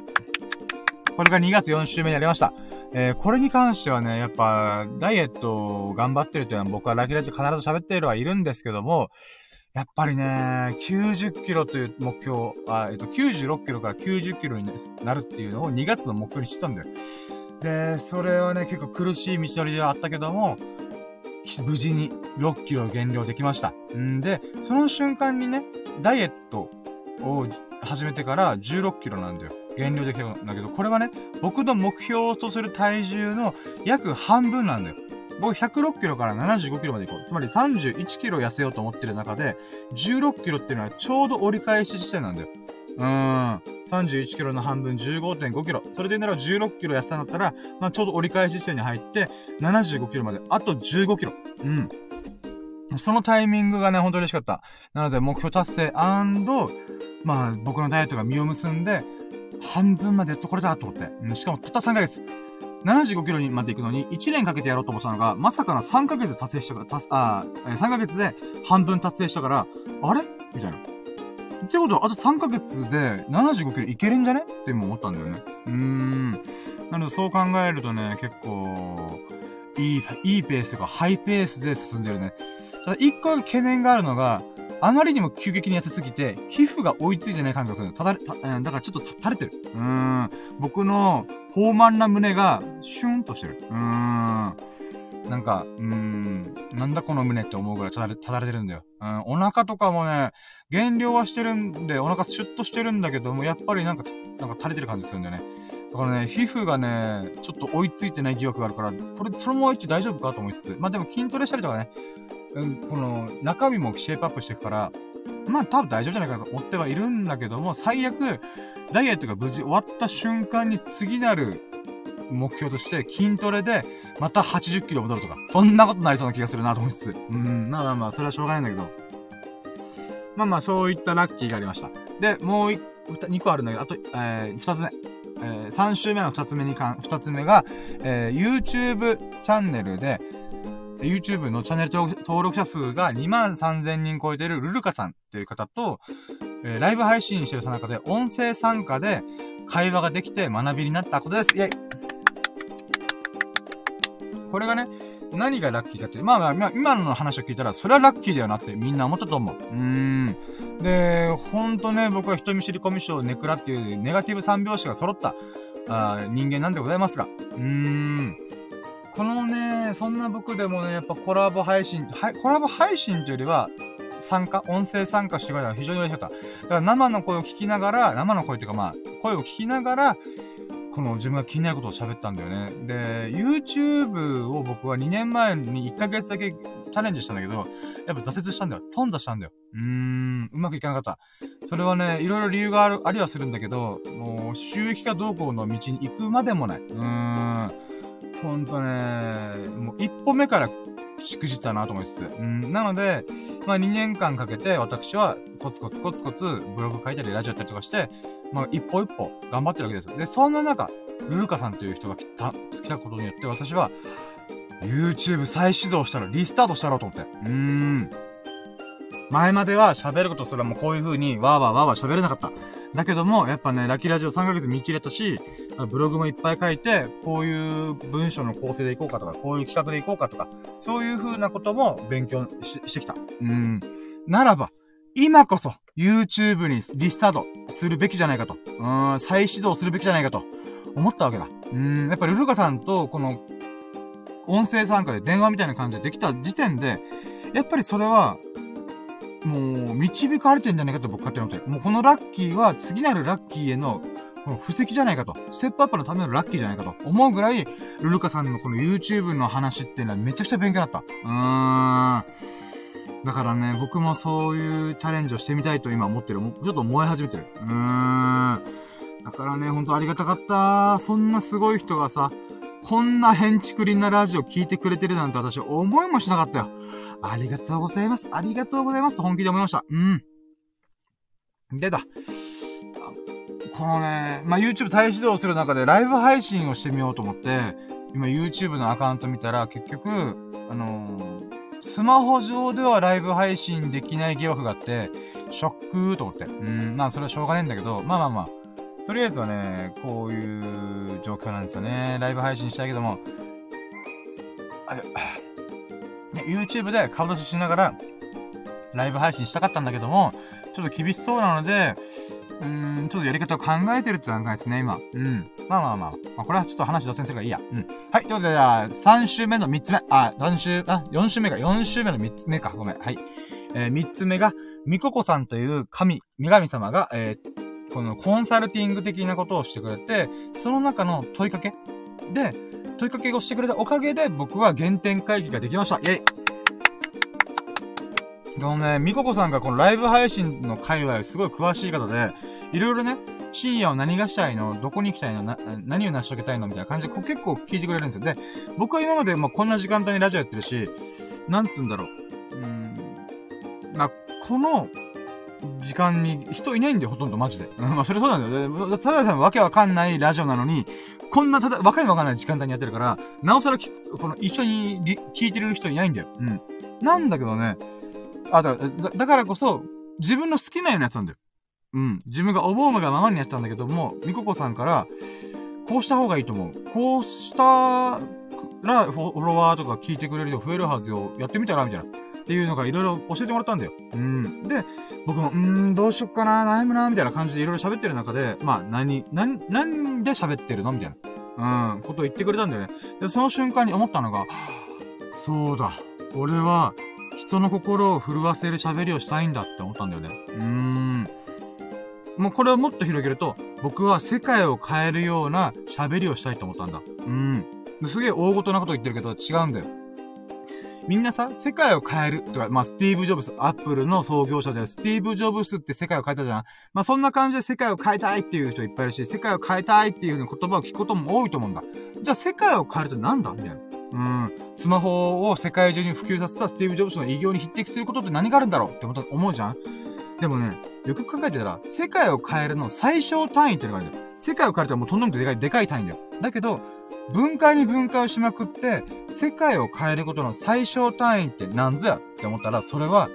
これが2月4週目になりました。えー、これに関してはね、やっぱ、ダイエットを頑張ってるというのは僕はラキラジ必ず喋っているはいるんですけども、やっぱりね、90キロという目標、あえっと、96キロから90キロになるっていうのを2月の目標にしてたんだよ。で、それはね、結構苦しい道のりではあったけども、無事に6キロ減量できました。んで、その瞬間にね、ダイエットを始めてから16キロなんだよ。減量できたんだけど、これはね、僕の目標とする体重の約半分なんだよ。僕106キロから75キロまで行こう。つまり31キロ痩せようと思ってる中で、16キロっていうのはちょうど折り返し地点なんだよ。うーん。31キロの半分15.5キロ。それで言うなら16キロ痩せたんだったら、まあ、ちょうど折り返し地点に入って、75キロまで、あと15キロ。うん。そのタイミングがね、ほんと嬉しかった。なので、目標達成まあ、僕のダイエットが実を結んで、半分までやっとこれだと思って。うん、しかも、たった3ヶ月。75キロにまで行くのに、1年かけてやろうと思ったのが、まさかの3ヶ月達成したから、たあ、3ヶ月で半分達成したから、あれ？みたいな。ってことは、あと3ヶ月で75キロいけるんじゃね？って今思ったんだよね。うーん。なので、そう考えるとね、結構、いい、いいペースがハイペースで進んでるね。ただ、一個懸念があるのが、あまりにも急激に痩せすぎて、皮膚が追いついてない感じがする。ただれ、た、だからちょっと垂れてる。うーん。僕の豊満な胸が、シュンとしてる。うーん。なんか、うーん、なんだこの胸って思うぐらいただれ、ただれてるんだよ。うん、お腹とかもね、減量はしてるんで、お腹シュッとしてるんだけども、やっぱりなんか、なんか垂れてる感じするんだよね。だからね、皮膚がね、ちょっと追いついてない疑惑があるから、これ、そのままいって大丈夫かと思いつつ。まあでも筋トレしたりとかね、うん、この、中身もシェイプアップしていくから、まあ多分大丈夫じゃないかなと思ってはいるんだけども、最悪、ダイエットが無事終わった瞬間に次なる目標として筋トレで、また80キロ戻るとか、そんなことになりそうな気がするなと思いつつ。うん、まあまあまあ、それはしょうがないんだけど。まあまあ、そういったラッキーがありました。で、もう2個あるんだけど、あと、えー、2つ目。えー、3週目の2つ目にかん、2つ目が、えー、YouTube チャンネルで、YouTube のチャンネル登録者数が2万3000人超えてるルルカさんっていう方と、えー、ライブ配信してるさなかで音声参加で会話ができて学びになったことです。イェイこれがね、何がラッキーかって、まあまあ、今の話を聞いたら、それはラッキーだよなってみんな思ったと思う。うーん。で、ほんとね、僕は人見知りコミュ障ネクラっていうネガティブ三拍子が揃ったあ人間なんでございますが。うーん。このね、そんな僕でもね、やっぱコラボ配信、はい、コラボ配信というよりは、参加、音声参加してくれたら非常に嬉しかった。だから生の声を聞きながら、生の声っていうかまあ、声を聞きながら、この自分が気になることを喋ったんだよね。で、YouTube を僕は2年前に1ヶ月だけチャレンジしたんだけど、やっぱ挫折したんだよ。頓挫したんだよ。うーん、うまくいかなかった。それはね、いろいろ理由がある、ありはするんだけど、もう、収益化動向の道に行くまでもない。うーん。ほんとね、もう一歩目からしくじったなと思いつつ。うん、なので、まあ2年間かけて私はコツコツコツコツブログ書いたりラジオやったりとかして、まあ一歩一歩頑張ってるわけです。で、そんな中、ルルカさんという人が来た、来たことによって私は、YouTube 再始動したらリスタートしたろうと思って。うーん。前までは喋ることすらもこういう風にわーわーわーわー喋れなかった。だけども、やっぱね、ラッキーラジオ3ヶ月見切れたし、ブログもいっぱい書いて、こういう文章の構成でいこうかとか、こういう企画でいこうかとか、そういう風なことも勉強ししてきた。うん。ならば、今こそ YouTube にリスタートするべきじゃないかと。うん、再始動するべきじゃないかと思ったわけだ。うん、やっぱルルカさんとこの音声参加で電話みたいな感じでできた時点で、やっぱりそれはもう、導かれてんじゃないかと僕勝手に思ってる。もうこのラッキーは次なるラッキーへの、この布石じゃないかと。ステップアップのためのラッキーじゃないかと思うぐらい、ルルカさんのこの YouTube の話っていうのはめちゃくちゃ勉強だった。うーん。だからね、僕もそういうチャレンジをしてみたいと今思ってる。ちょっと燃え始めてる。うーん。だからね、ほんとありがたかった。そんなすごい人がさ、こんな変築林なラジオ聞いてくれてるなんて私思いもしなかったよ。ありがとうございます。ありがとうございます。本気で思いました。うん。出た。このね、まあ、YouTube 再始動する中でライブ配信をしてみようと思って、今 YouTube のアカウント見たら結局、あのー、スマホ上ではライブ配信できない疑惑があって、ショックーと思って。うん、まあそれはしょうがないんだけど、まあまあまあ。とりあえずはね、こういう状況なんですよね。ライブ配信したいけども、あれ、ね YouTube で顔出ししながら、ライブ配信したかったんだけども、ちょっと厳しそうなので、うーん、ちょっとやり方を考えてるって段階ですね、今。うん。まあまあまあ。まあ、これはちょっと話脱線するからいいや。うん。はい。ということで、じゃあ、3週目の3つ目。あ、3週、あ、4週目か。4週目の3つ目か。ごめん。はい。えー、3つ目が、みここさんという神、女神様が、えー、このコンサルティング的なことをしてくれて、その中の問いかけで、問いかけをしてくれたおかげで、僕は原点回帰ができました。イェイでもね、みここさんがこのライブ配信の界隈すごい詳しい方で、いろいろね、深夜を何がしたいのどこに行きたいのな、何を成し遂げたいのみたいな感じで結構聞いてくれるんですよ。で、僕は今までまあこんな時間帯にラジオやってるし、なんつうんだろう。うん。まあ、この、時間に人いないんだよ、ほとんど、マジで。うん、まあ、それそうなんだよ。ただでさんわけわかんないラジオなのに、こんなただ、わかりわかんない時間帯にやってるから、なおさらこの、一緒に聞いてる人いないんだよ。うん。なんだけどね、あ、だ、だからこそ、自分の好きなようにやってたんだよ。うん。自分が思うがままにやってたんだけども、みここさんから、こうした方がいいと思う。こうしたら、フォロワーとか聞いてくれる人増えるはずよ。やってみたらみたいな。っていうのがいろいろ教えてもらったんだよ。うん。で、僕も、うん、どうしよっかな、悩むな、みたいな感じでいろいろ喋ってる中で、まあ、何、何、何で喋ってるの？みたいな。うん、ことを言ってくれたんだよね。で、その瞬間に思ったのが、そうだ。俺は、人の心を震わせる喋りをしたいんだって思ったんだよね。うーん。もうこれをもっと広げると、僕は世界を変えるような喋りをしたいと思ったんだ。うん。すげえ大ごとなこと言ってるけど違うんだよ。みんなさ、世界を変えるとか、まあ、スティーブ・ジョブス、アップルの創業者で、スティーブ・ジョブスって世界を変えたじゃん。まあ、そんな感じで世界を変えたいっていう人いっぱいいるし、世界を変えたいっていう言葉を聞くことも多いと思うんだ。じゃあ、世界を変えるとなんだみたいな。うん。スマホを世界中に普及させたスティーブ・ジョブスの偉業に匹敵することって何があるんだろうって思うじゃんでもね、よく考えてたら、世界を変えるの最小単位っていうのがあるんだよ。世界を変えるともうとんでもでかい、でかい単位だよ。だけど、分解に分解をしまくって、世界を変えることの最小単位って何ぞやって思ったら、それは、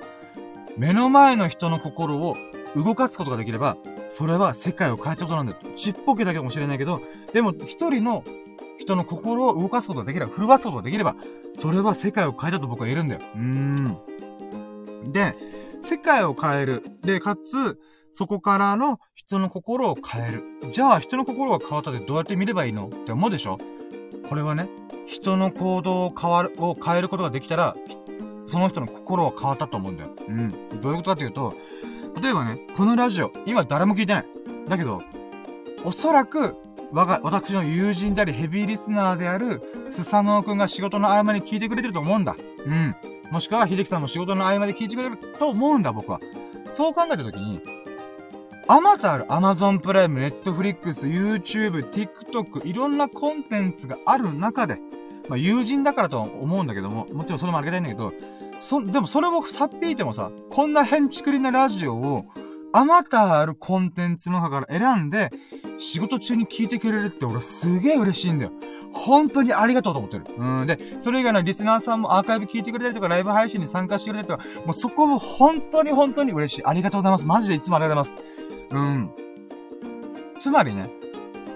目の前の人の心を動かすことができれば、それは世界を変えたことなんだよ。ちっぽけだけかもしれないけど、でも一人の人の心を動かすことができれば、震わすことができれば、それは世界を変えたと僕は言えるんだよ。うーん。で、世界を変える。で、かつ、そこからの人の心を変える。じゃあ、人の心が変わったってどうやって見ればいいのって思うでしょ？これはね、人の行動を変わる、を変えることができたら、その人の心は変わったと思うんだよ。うん。どういうことかっていうと、例えばね、このラジオ、今誰も聞いてない。だけど、おそらく、我が、私の友人でありヘビーリスナーである、スサノオくんが仕事の合間に聞いてくれてると思うんだ。うん。もしくは、秀樹さんも仕事の合間で聞いてくれると思うんだ、僕は。そう考えたときに、あまたある Amazon プライム、Netflix、YouTube、TikTok、いろんなコンテンツがある中で、まあ、友人だからとは思うんだけども、もちろんそれもあげたいんだけど、そ、でもそれをさっぴいてもさ、こんな変ちくりなラジオを、あまたあるコンテンツの中から選んで、仕事中に聞いてくれるって俺すげえ嬉しいんだよ。本当にありがとうと思ってる。うん。で、それ以外のリスナーさんもアーカイブ聞いてくれたりとか、ライブ配信に参加してくれたりとか、もうそこも本当に本当に嬉しい。ありがとうございます。マジでいつもありがとうございます。うん。つまりね、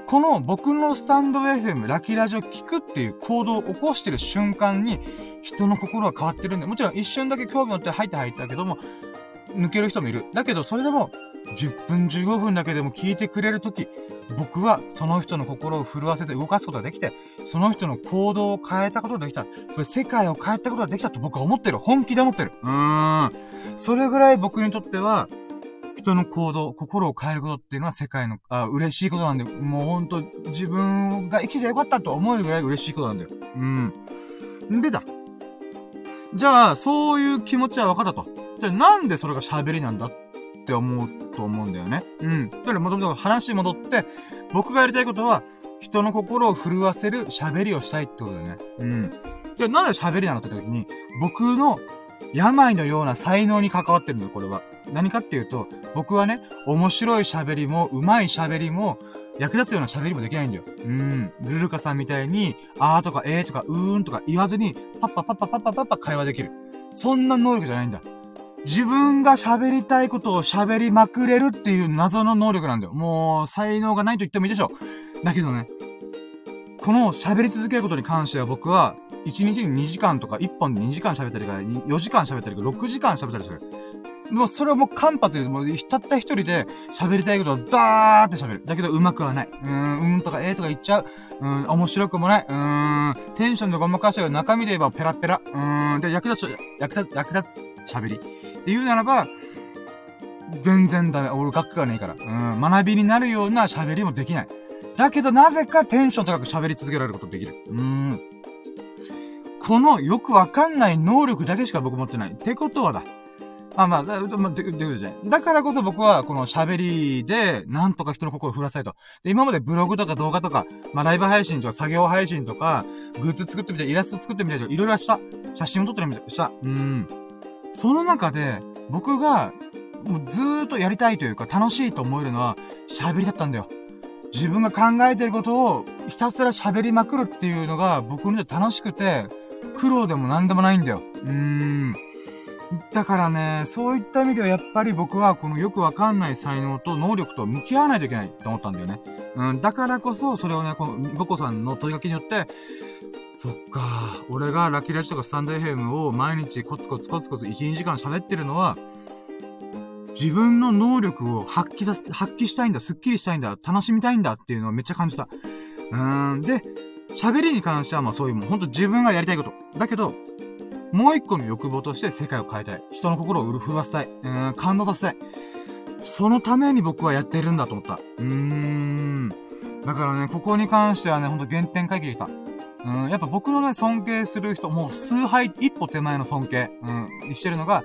この僕のスタンド FM、ラキラジオ聞くっていう行動を起こしてる瞬間に、人の心は変わってるんで、もちろん一瞬だけ興味持って入って入ったけども、抜ける人もいる。だけど、それでも、10分15分だけでも聞いてくれるとき、僕はその人の心を震わせて動かすことができて、その人の行動を変えたことができた。それ世界を変えたことができたと僕は思ってる。本気で思ってる。うーん。それぐらい僕にとっては、人の行動、心を変えることっていうのは世界の、あ、嬉しいことなんで、もうほんと自分が生きてよかったと思えるぐらい嬉しいことなんだよ。うん。でだ。じゃあ、そういう気持ちは分かったと。じゃあなんでそれが喋りなんだって思うと思うんだよね。うん。それもともと話戻って、僕がやりたいことは、人の心を震わせる喋りをしたいってことだよね。うん。じゃあなんで喋りなのって時に、僕の病のような才能に関わってるんだよ、これは。何かっていうと、僕はね、面白い喋りも、上手い喋りも、役立つような喋りもできないんだよ。うん。ルルカさんみたいに、あーとかえーとかうーんとか言わずに、パッパパッパパッパパッパ会話できる。そんな能力じゃないんだ。自分が喋りたいことを喋りまくれるっていう謎の能力なんだよ。もう、才能がないと言ってもいいでしょう。だけどね、この喋り続けることに関しては僕は、1日に2時間とか、1本で2時間喋ったりか、4時間喋ったりか、6時間喋ったりする。もうそれはもう間髪です。もうたった一人で喋りたいことをダーって喋る。だけど上手くはない。うーん、うんとかえーとか言っちゃう。うん、面白くもない。うーん、テンションでごまかしちゃう。中身で言えばペラペラ。うーん、で、役立つ、役立つ、役立つ喋り。って言うならば、全然ダメ。俺学がねえから。うん、学びになるような喋りもできない。だけどなぜかテンション高く喋り続けられることできる。うーん。このよくわかんない能力だけしか僕持ってない。ってことはだ。あ、まあ、だ、まあ、で、で、じゃだからこそ僕は、この喋りで、なんとか人の心を振らせたいと。で、今までブログとか動画とか、まあ、ライブ配信とか作業配信とか、グッズ作ってみたい、イラスト作ってみたいとか、いろいろした。写真を撮ってみたい、した。うん。その中で、僕が、もうずーっとやりたいというか、楽しいと思えるのは、喋りだったんだよ。自分が考えてることを、ひたすら喋りまくるっていうのが、僕にとって楽しくて、苦労でも何でもないんだよ。うーん。だからね、そういった意味ではやっぱり僕はこのよくわかんない才能と能力と向き合わないといけないって思ったんだよね。うん、だからこそ、それをね、この、みここさんの問いかけによって、そっか、俺がラッキーラジとかスタンド FM を毎日コツコツコツコツ1、2時間喋ってるのは、自分の能力を発揮させ、発揮したいんだ、スッキリしたいんだ、楽しみたいんだっていうのをめっちゃ感じた。うーん、で、喋りに関してはまあそういうもん、ほんと自分がやりたいこと。だけど、もう一個の欲望として世界を変えたい。人の心をうるふわせたい。うん、感動させたい。そのために僕はやってるんだと思った。うーん。だからね、ここに関してはね、ほんと原点回帰できた。うん、やっぱ僕のね、尊敬する人、もう数杯、一歩手前の尊敬、うん、してるのが、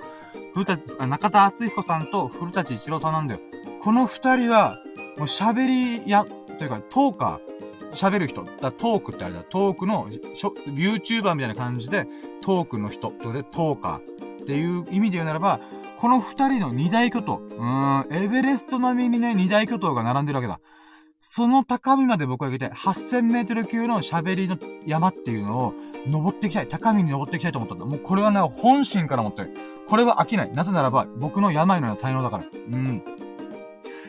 古田、中田敦彦さんと古舘一郎さんなんだよ。この二人は、もう喋りや、というか、トーカー、喋る人。だトークってあれだ。トークの、YouTuber みたいな感じで、トークの人。とで、トーカー。っていう意味で言うならば、この二人の二大巨頭。うーん、エベレスト並みにね、二大巨頭が並んでるわけだ。その高みまで僕は行きたい。8000メートル級の喋りの山っていうのを、登っていきたい。高みに登っていきたいと思ったんだ。もうこれはね、本心から思ってる。これは飽きない。なぜならば、僕の病のような才能だから。うん。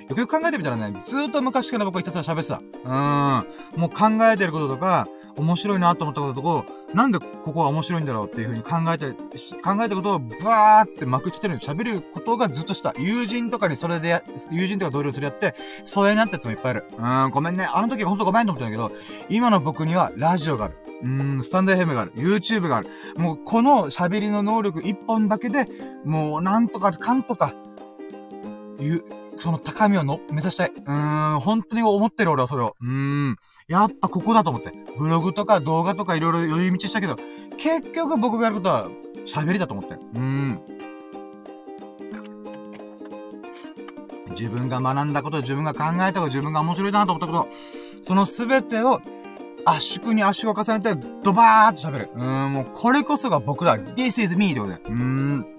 よくよく考えてみたらね、ずーっと昔から僕はひたすら喋ってた。うーん。もう考えてることとか、面白いなと思ったこととか、なんでここは面白いんだろうっていうふうに考えて、考えたことをバーってまくちってる喋ることがずっとした。友人とかにそれでや、友人とか同僚それやって、疎遠になったやつもいっぱいいる。うーん、ごめんね。あの時ほんとごめんと思ったんだけど、今の僕にはラジオがある。うん、スタンド FM がある。YouTube がある。もうこの喋りの能力一本だけで、もうなんとかかんとか、いう、その高みをの目指したい。うーん、本当に思ってる俺はそれを。うーん。やっぱここだと思って。ブログとか動画とかいろいろ寄り道したけど、結局僕がやることは喋りだと思って。うーん。自分が学んだこと、自分が考えたこと、自分が面白いなと思ったこと、そのすべてを圧縮に圧縮を重ねて、ドバーって喋る。うーん、もうこれこそが僕だ。This is me ってことで。うーん。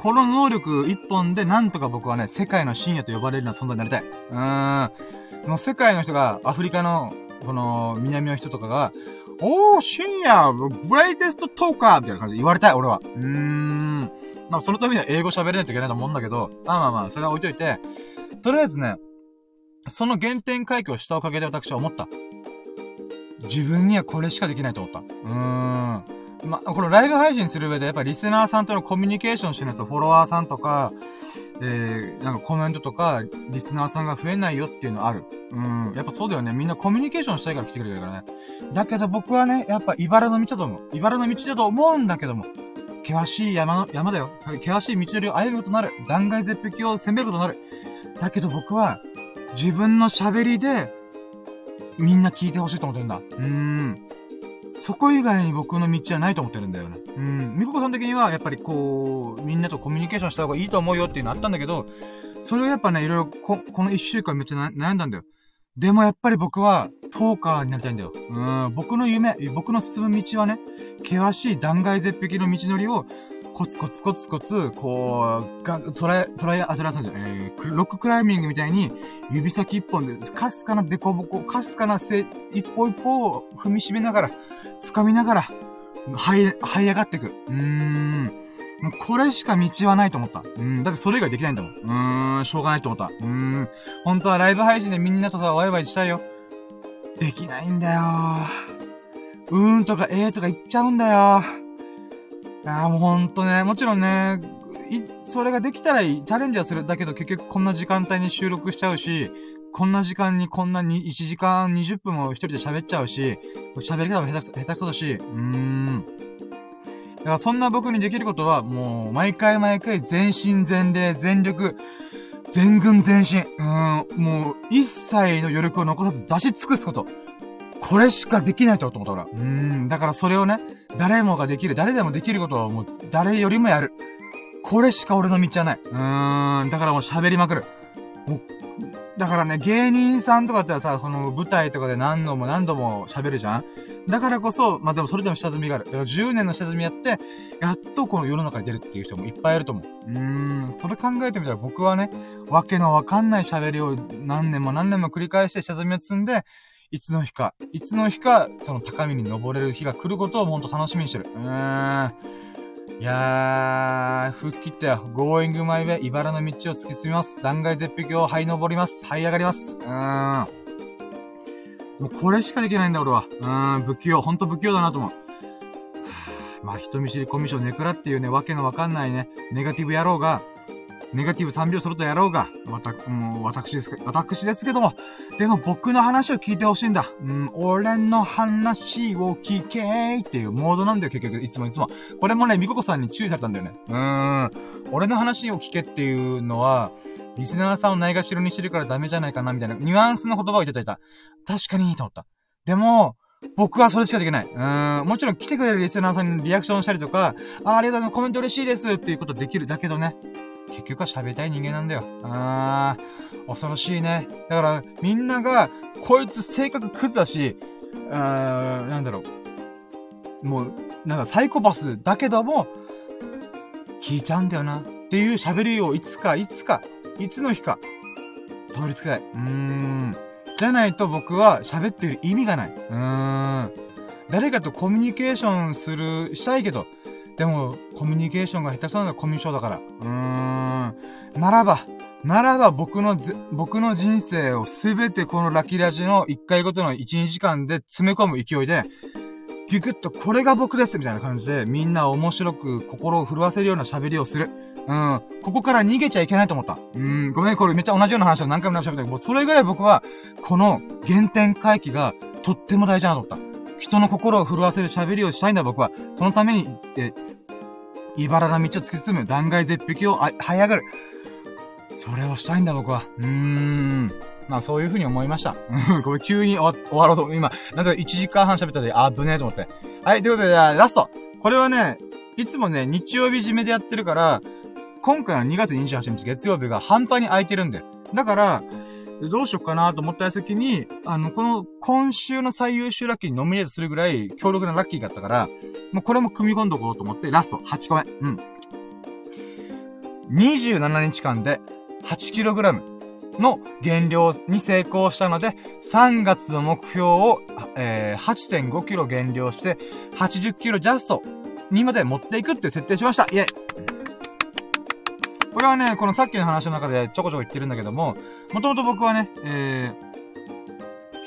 この能力一本でなんとか僕はね、世界の深夜と呼ばれるような存在になりたい。うーん。もう世界の人が、アフリカの、この、南の人とかが、おー、深夜、グレイテストトーカーみたいな感じで言われたい、俺は。うーん。まあ、そのためには英語喋れないといけないと思うんだけど、まあまあまあ、それは置いといて、とりあえずね、その原点回帰をしたおかげで私は思った。自分にはこれしかできないと思った。うーん。ま、このライブ配信する上で、やっぱリスナーさんとのコミュニケーションしないと、フォロワーさんとか、えー、なんかコメントとか、リスナーさんが増えないよっていうのある。うん。やっぱそうだよね。みんなコミュニケーションしたいから来てくれるからね。だけど僕はね、やっぱ茨の道だと思う。茨の道だと思うんだけども。険しい山の、山だよ。険しい道のりを歩むことになる。断崖絶壁を攻めることになる。だけど僕は、自分の喋りで、みんな聞いてほしいと思ってるんだ。うーん。そこ以外に僕の道はないと思ってるんだよね。うん。みここさん的には、やっぱりこう、みんなとコミュニケーションした方がいいと思うよっていうのあったんだけど、それをやっぱね、いろいろこ、この一週間めっちゃ悩んだんだよ。でもやっぱり僕は、トーカーになりたいんだよ。うん。僕の夢、僕の進む道はね、険しい断崖絶壁の道のりを、コツコツコツコツ、こう、が、トライ、トライ、あ、トラさんじゃない、えー、ロッククライミングみたいに、指先一本で、かすかなデコボコ、かすかなせ、一歩一歩を踏みしめながら、掴みながら、はい、這い上がっていく。うーん。もうこれしか道はないと思った。うん。だってそれ以外できないんだもん。うーん。しょうがないと思った。うーん。本当はライブ配信でみんなとさ、ワイワイしたいよ。できないんだよ。うーんとかえーとか言っちゃうんだよ。いやもうほんとね、もちろんね、い、それができたらいい。チャレンジはする。だけど結局こんな時間帯に収録しちゃうし、こんな時間にこんなに1時間20分も一人で喋っちゃうし、喋り方も下手くそ、下手くそだし、うーん。だからそんな僕にできることは、もう、毎回毎回全身全霊、全力、全軍全身、うーん、もう、一切の余力を残さず出し尽くすこと。これしかできないと思ったから。うーん、だからそれをね、誰もができる、誰でもできることをもう、誰よりもやる。これしか俺の道はない。うーん、だからもう喋りまくる。もう、だからね、芸人さんとかってさ、その舞台とかで何度も何度も喋るじゃんだからこそ、まあ、でもそれでも下積みがある。だから10年の下積みやって、やっとこの世の中に出るっていう人もいっぱいいると思う。うーん、それ考えてみたら僕はね、わけのわかんない喋りを何年も何年も繰り返して下積みを積んで、いつの日か、いつの日か、その高みに登れる日が来ることをほんと楽しみにしてる。うーん。いやー、吹っ切ったよ。going my way、茨の道を突き進みます。断崖絶壁を這い登ります。這い上がります。うーん。もうこれしかできないんだ、俺は。うーん、不器用。ほんと不器用だなと思う。まあ、人見知りコミュ障ネクラっていうね、わけのわかんないね、ネガティブ野郎が、ネガティブ3秒するとやろうが、わた、もう、私です、私ですけども、でも僕の話を聞いてほしいんだ。うん、俺の話を聞けーっていうモードなんだよ、結局、いつもいつも。これもね、みここさんに注意されたんだよね。うーん、俺の話を聞けっていうのは、リスナーさんをないがしろにしてるからダメじゃないかな、みたいな、ニュアンスの言葉を言ってたいた。確かに、と思った。でも、僕はそれしかできない。うーん、もちろん来てくれるリスナーさんにリアクションしたりとか、あ、ありがとうございます、コメント嬉しいですっていうことできる。だけどね、結局は喋りたい人間なんだよ。あー、恐ろしいね。だから、みんなが、こいつ性格クズだし、あー、なんだろう。もう、なんかサイコパスだけども、聞いちゃうんだよな。っていう喋りをいつか、いつか、いつの日か、通りつけたい。うーん。じゃないと僕は喋ってる意味がない。うーん。誰かとコミュニケーションする、したいけど、でも、コミュニケーションが下手くそなのはコミュ障だから。うーん。ならば、ならば僕の僕の人生をすべてこのラキラジの1回ごとの1、2時間で詰め込む勢いで、ギュギュッとこれが僕ですみたいな感じで、みんな面白く心を震わせるような喋りをする。うん。ここから逃げちゃいけないと思った。うん。ごめん、これめっちゃ同じような話を何回も喋ったけど、もうそれぐらい僕は、この原点回帰がとっても大事だなと思った。人の心を震わせる喋りをしたいんだ僕は。そのために、え、茨の道を突き進む断崖絶壁をあ、這い上がる。それをしたいんだ僕は。うーん。まあそういう風に思いました。ごめん、急に終わろうと。今、なんと1時間半喋ったで、あぶねえと思って。はい、ということで、じゃあラスト。これはね、いつもね、日曜日締めでやってるから、今回の2月28日月曜日が半端に空いてるんで。だから、でどうしよっかなと思った矢先に、あの、この今週の最優秀ラッキーにノミネートするぐらい強力なラッキーがあったから、もうこれも組み込んどこうと思って、ラスト8個目。うん。27日間で 8kg の減量に成功したので、3月の目標を、えー、8.5kg 減量して、80kg ジャストにまで持っていくって設定しました。イェイこれはね、このさっきの話の中でちょこちょこ言ってるんだけども、もともと僕はね、えー、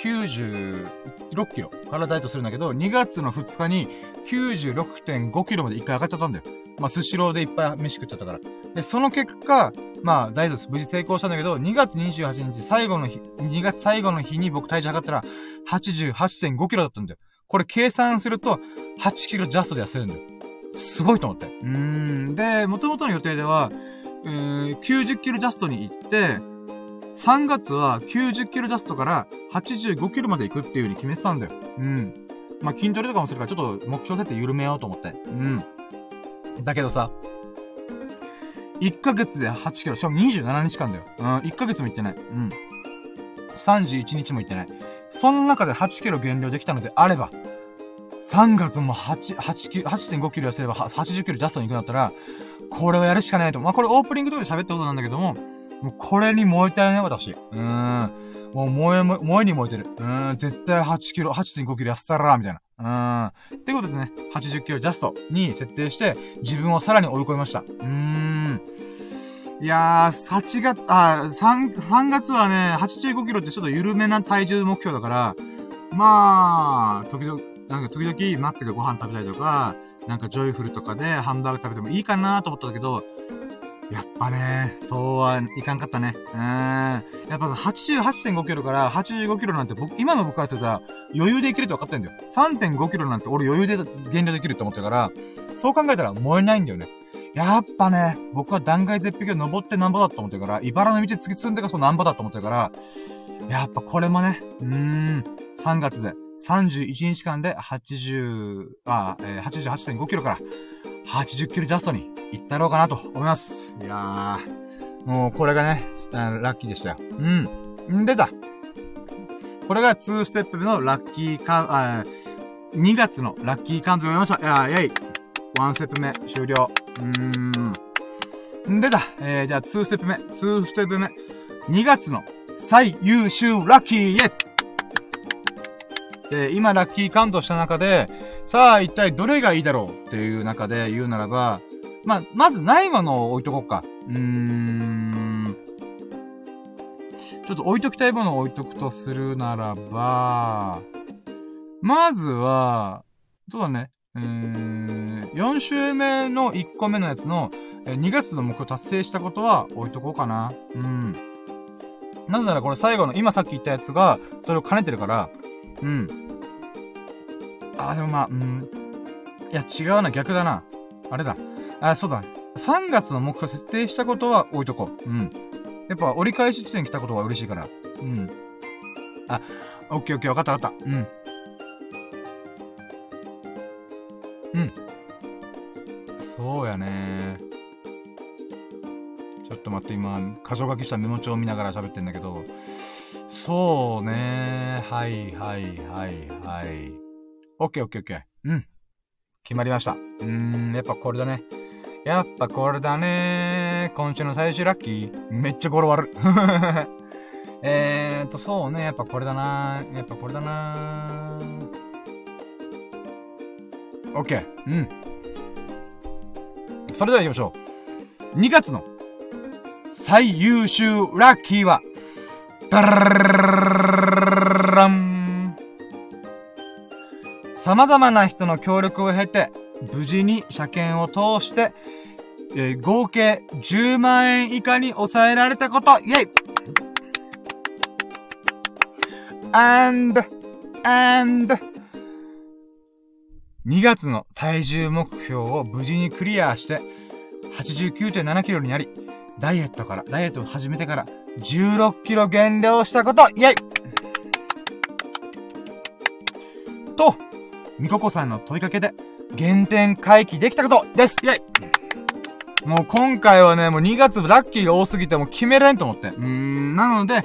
96キロからダイエットするんだけど、2月の2日に96.5キロまで一回上がっちゃったんだよ。まあ、スシローでいっぱい飯食っちゃったから。で、その結果、まあ、ダイエット無事成功したんだけど、2月28日最後の日、2月最後の日に僕体重測ったら、88.5キロだったんだよ。これ計算すると、8キロジャストで痩せるんだよ。すごいと思って。うーん。で、元々の予定では、えー、90キロジャストに行って、3月は90キロジャストから85キロまで行くっていう風に決めてたんだよ。うん。まあ、筋トレとかもするからちょっと目標設定緩めようと思って。うん。だけどさ、1ヶ月で8キロ、しかも27日間だよ。うん、1ヶ月も行ってない。うん。31日も行ってない。その中で8キロ減量できたのであれば、3月も8、8キロ、8.5キロ痩せれば80キロジャストに行くんだったら、これをやるしかないと。まあ、これオープニングとかで喋ったことなんだけども、もうこれに燃えたよね、私。うーん。もう燃え、燃えに燃えてる。うーん、絶対8キロ、8.5キロ痩せたら、みたいな。うーん。ってことでね、80キロジャストに設定して、自分をさらに追い込みました。うーん。いやー、8月、あ、3、3月はね、85キロってちょっと緩めな体重目標だから、まあ、時々、なんか時々マックでご飯食べたりとか、なんかジョイフルとかでハンバーグ食べてもいいかなと思ったんだけど、やっぱね、そうはいかんかったね。うん。やっぱ88.5キロから85キロなんて僕、今の僕からすると余裕でいけるって分かってんだよ。3.5キロなんて俺余裕で減量できるって思ってるから、そう考えたら燃えないんだよね。やっぱね、僕は断崖絶壁を登ってなんぼだと思ってるから、茨の道突き進んでからそうなんぼだと思ってるから、やっぱこれもね、うーん、3月で31日間で80、あ、えー、88.5キロから80キロジャストに行ったろうかなと思います。いやー、もうこれがね、ラッキーでしたよ。うん。ん出た。これが2ステップ目のラッキーカウン、2月のラッキーカウントでございました。いやー、イェイ。1ステップ目終了。うーん。ん出た。えー、じゃあ2ステップ目。2ステップ目。2月の最優秀ラッキーイェイで、今ラッキーカウントした中で、さあ一体どれがいいだろうっていう中で言うならば、まあ、まずないものを置いとこうか。うーん。ちょっと置いときたいものを置いとくとするならば、まずは、そうだね。うーん、4週目の1個目のやつの、2月の目標達成したことは置いとこうかな。うん。なぜならこれ最後の、今さっき言ったやつが、それを兼ねてるから、うん。あ、でもまあ、うん。いや、違うな、逆だな。あれだ。あ、そうだ。3月の目標設定したことは置いとこう。うん。やっぱ折り返し地点来たことは嬉しいから。うん。あ、オッケーオッケー、わかったわかった。うん。うん。そうやねちょっと待って、今、箇条書きしたメモ帳を見ながら喋ってんだけど、そうね。はいはいはいはい。オッケーオッケーオッケー。うん。決まりました。うーん、やっぱこれだね。やっぱこれだね今週の最終ラッキー。めっちゃ語呂悪い。えーと、そうね。やっぱこれだなやっぱこれだなオッケー。うん。それでは行きましょう。2月の最優秀ラッキーは、ダラン様々な人の協力を経て、無事に車検を通して、えー、合計10万円以下に抑えられたこと、イェイ !and, and, 2月の体重目標を無事にクリアして、89.7キロになり、ダイエットから、ダイエットを始めてから、16キロ減量したこと、イェイと、みここさんの問いかけで、原点回帰できたことですイェイもう今回はね、もう2月ラッキーが多すぎてもう決めれんと思って。うーん、なので、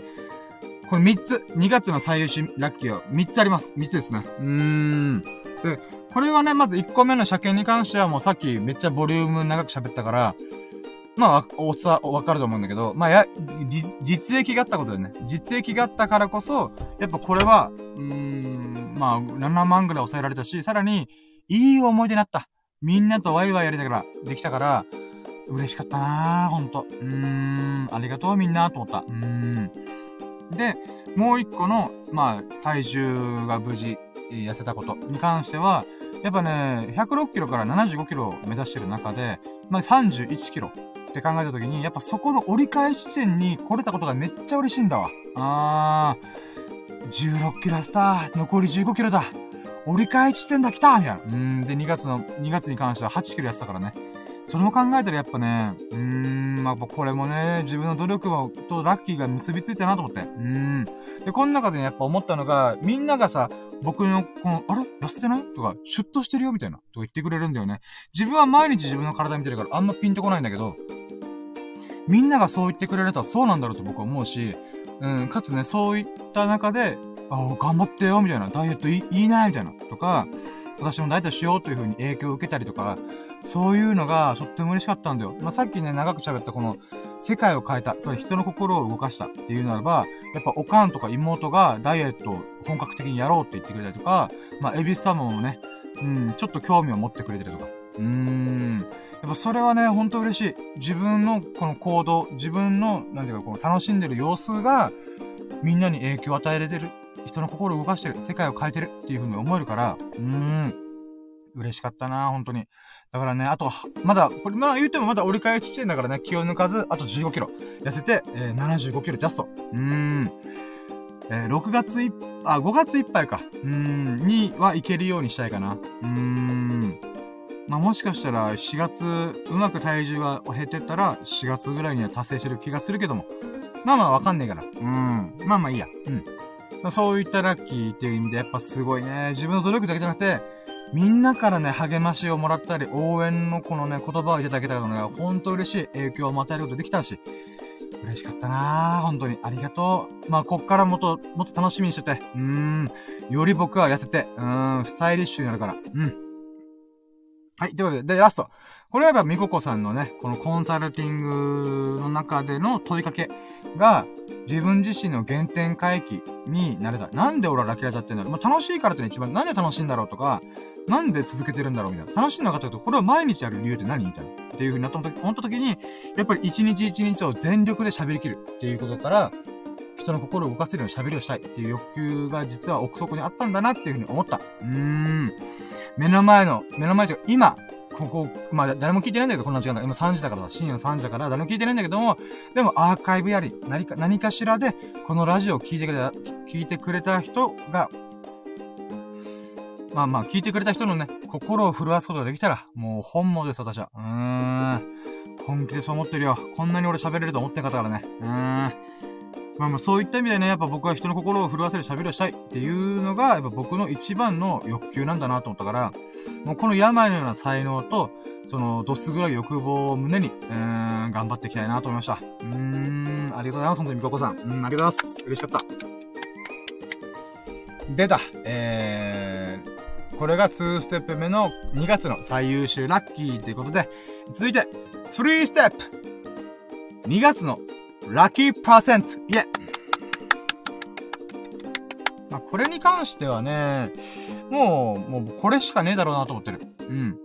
これ3つ、2月の最優秀ラッキーは3つあります。3つですね。うーん。で、これはね、まず1個目の車検に関してはもうさっきめっちゃボリューム長く喋ったから、まあ、おつわ、わかると思うんだけど、まあ、や、実益があったことでね。実益があったからこそ、やっぱこれは、うーん、まあ、7万ぐらい抑えられたし、さらに、いい思い出になった。みんなとワイワイやりながら、できたから、嬉しかったなぁ、ほんと。うーん、ありがとうみんなと思った。うーん。で、もう一個の、まあ、体重が無事、痩せたことに関しては、やっぱね、106キロから75キロを目指してる中で、まあ、31キロって考えたときに、やっぱそこの折り返し地点に来れたことがめっちゃ嬉しいんだわ。あー、16キロスター、残り15キロだ。折り返し地点だ、来たみたいな。うん、で、2月の、2月に関しては8キロやってたからね。それも考えたらやっぱね、うーん、まあ、これもね、自分の努力とラッキーが結びついたなと思って。うーん。で、この中でやっぱ思ったのが、みんながさ、僕の、この、あれ？痩せてない？とか、シュッとしてるよ？みたいな、とか言ってくれるんだよね。自分は毎日自分の体見てるから、あんまピンとこないんだけど、みんながそう言ってくれるとはそうなんだろうと僕は思うし、うん、かつね、そういった中で、あ頑張ってよ、みたいな、ダイエットいいいいね、みたいな、とか、私もダイエットしようという風に影響を受けたりとか、そういうのがとっても嬉しかったんだよ。まあ、さっきね、長く喋ったこの、世界を変えた、つまり人の心を動かしたっていうならば、やっぱおかんとか妹がダイエットを本格的にやろうって言ってくれたりとか、まあ、エビス様もね、うん、ちょっと興味を持ってくれてるとか。うーん。やっぱそれはね、ほんと嬉しい。自分のこの行動、自分の、なんていうか、この楽しんでる様子が、みんなに影響を与えれてる。人の心を動かしてる。世界を変えてるっていう風に思えるから、うーん。嬉しかったな、本当に。だからね、あと、まだ、これ、まあ言うてもまだ折り返し地点だからね、気を抜かず、あと15キロ。痩せて、えー、75キロジャスト。うーん。えー、6月いあ、5月いっぱいか。うーん、には行けるようにしたいかな。うーん。まあ、もしかしたら4月、うまく体重が減ってったら4月ぐらいには達成してる気がするけども。まあまあわかんねえから。うん。まあまあいいや。うん。そういったラッキーっていう意味でやっぱすごいね。自分の努力だけじゃなくて、みんなからね、励ましをもらったり、応援のこのね、言葉をいただけたのが、ほんと嬉しい影響を与えることできたし、嬉しかったなぁ。本当に。ありがとう。まあ、こっからもっと、もっと楽しみにしてて。うーん。より僕は痩せて、うーん、スタイリッシュになるから。うん。はい。ということで、で、ラスト。これはやっぱ、みここさんのね、このコンサルティングの中での問いかけが、自分自身の原点回帰になれた。なんで俺はラキラちゃってんだろう。まあ、楽しいからっての一番、なんで楽しいんだろうとか、なんで続けてるんだろうみたいな。楽しいのかったけど、これは毎日やる理由って何みたいな。っていう風になった時、思った時に、やっぱり一日一日を全力で喋りきるっていうことから、人の心を動かせるように喋りをしたいっていう欲求が実は奥底にあったんだなっていう風に思った。うーん。目の前の、目の前と今、ここ、まあ、誰も聞いてないんだけど、こんな時間だ。今3時だからさ、深夜の3時だから、誰も聞いてないんだけども、でもアーカイブやり、何か、何かしらで、このラジオを聞いてくれた、聞いてくれた人が、まあまあ、聞いてくれた人のね、心を震わすことができたら、もう本望です、私は。うーん。本気でそう思ってるよ。こんなに俺喋れると思ってんかったからね。うーん。まあまあそういった意味でね、やっぱ僕は人の心を震わせる喋りをしたいっていうのが、やっぱ僕の一番の欲求なんだなと思ったから、もうこの病のような才能と、その、どす黒い欲望を胸に、うーん、頑張っていきたいなと思いました。うーん、ありがとうございます、本当にみここさん。うん、ありがとうございます。嬉しかった。出た。えー、これが2ステップ目の2月の最優秀ラッキーということで、続いて、3ステップ。2月のラッキーパーセント。イェまあ、これに関してはね、もう、もう、これしかねえだろうなと思ってる。うん。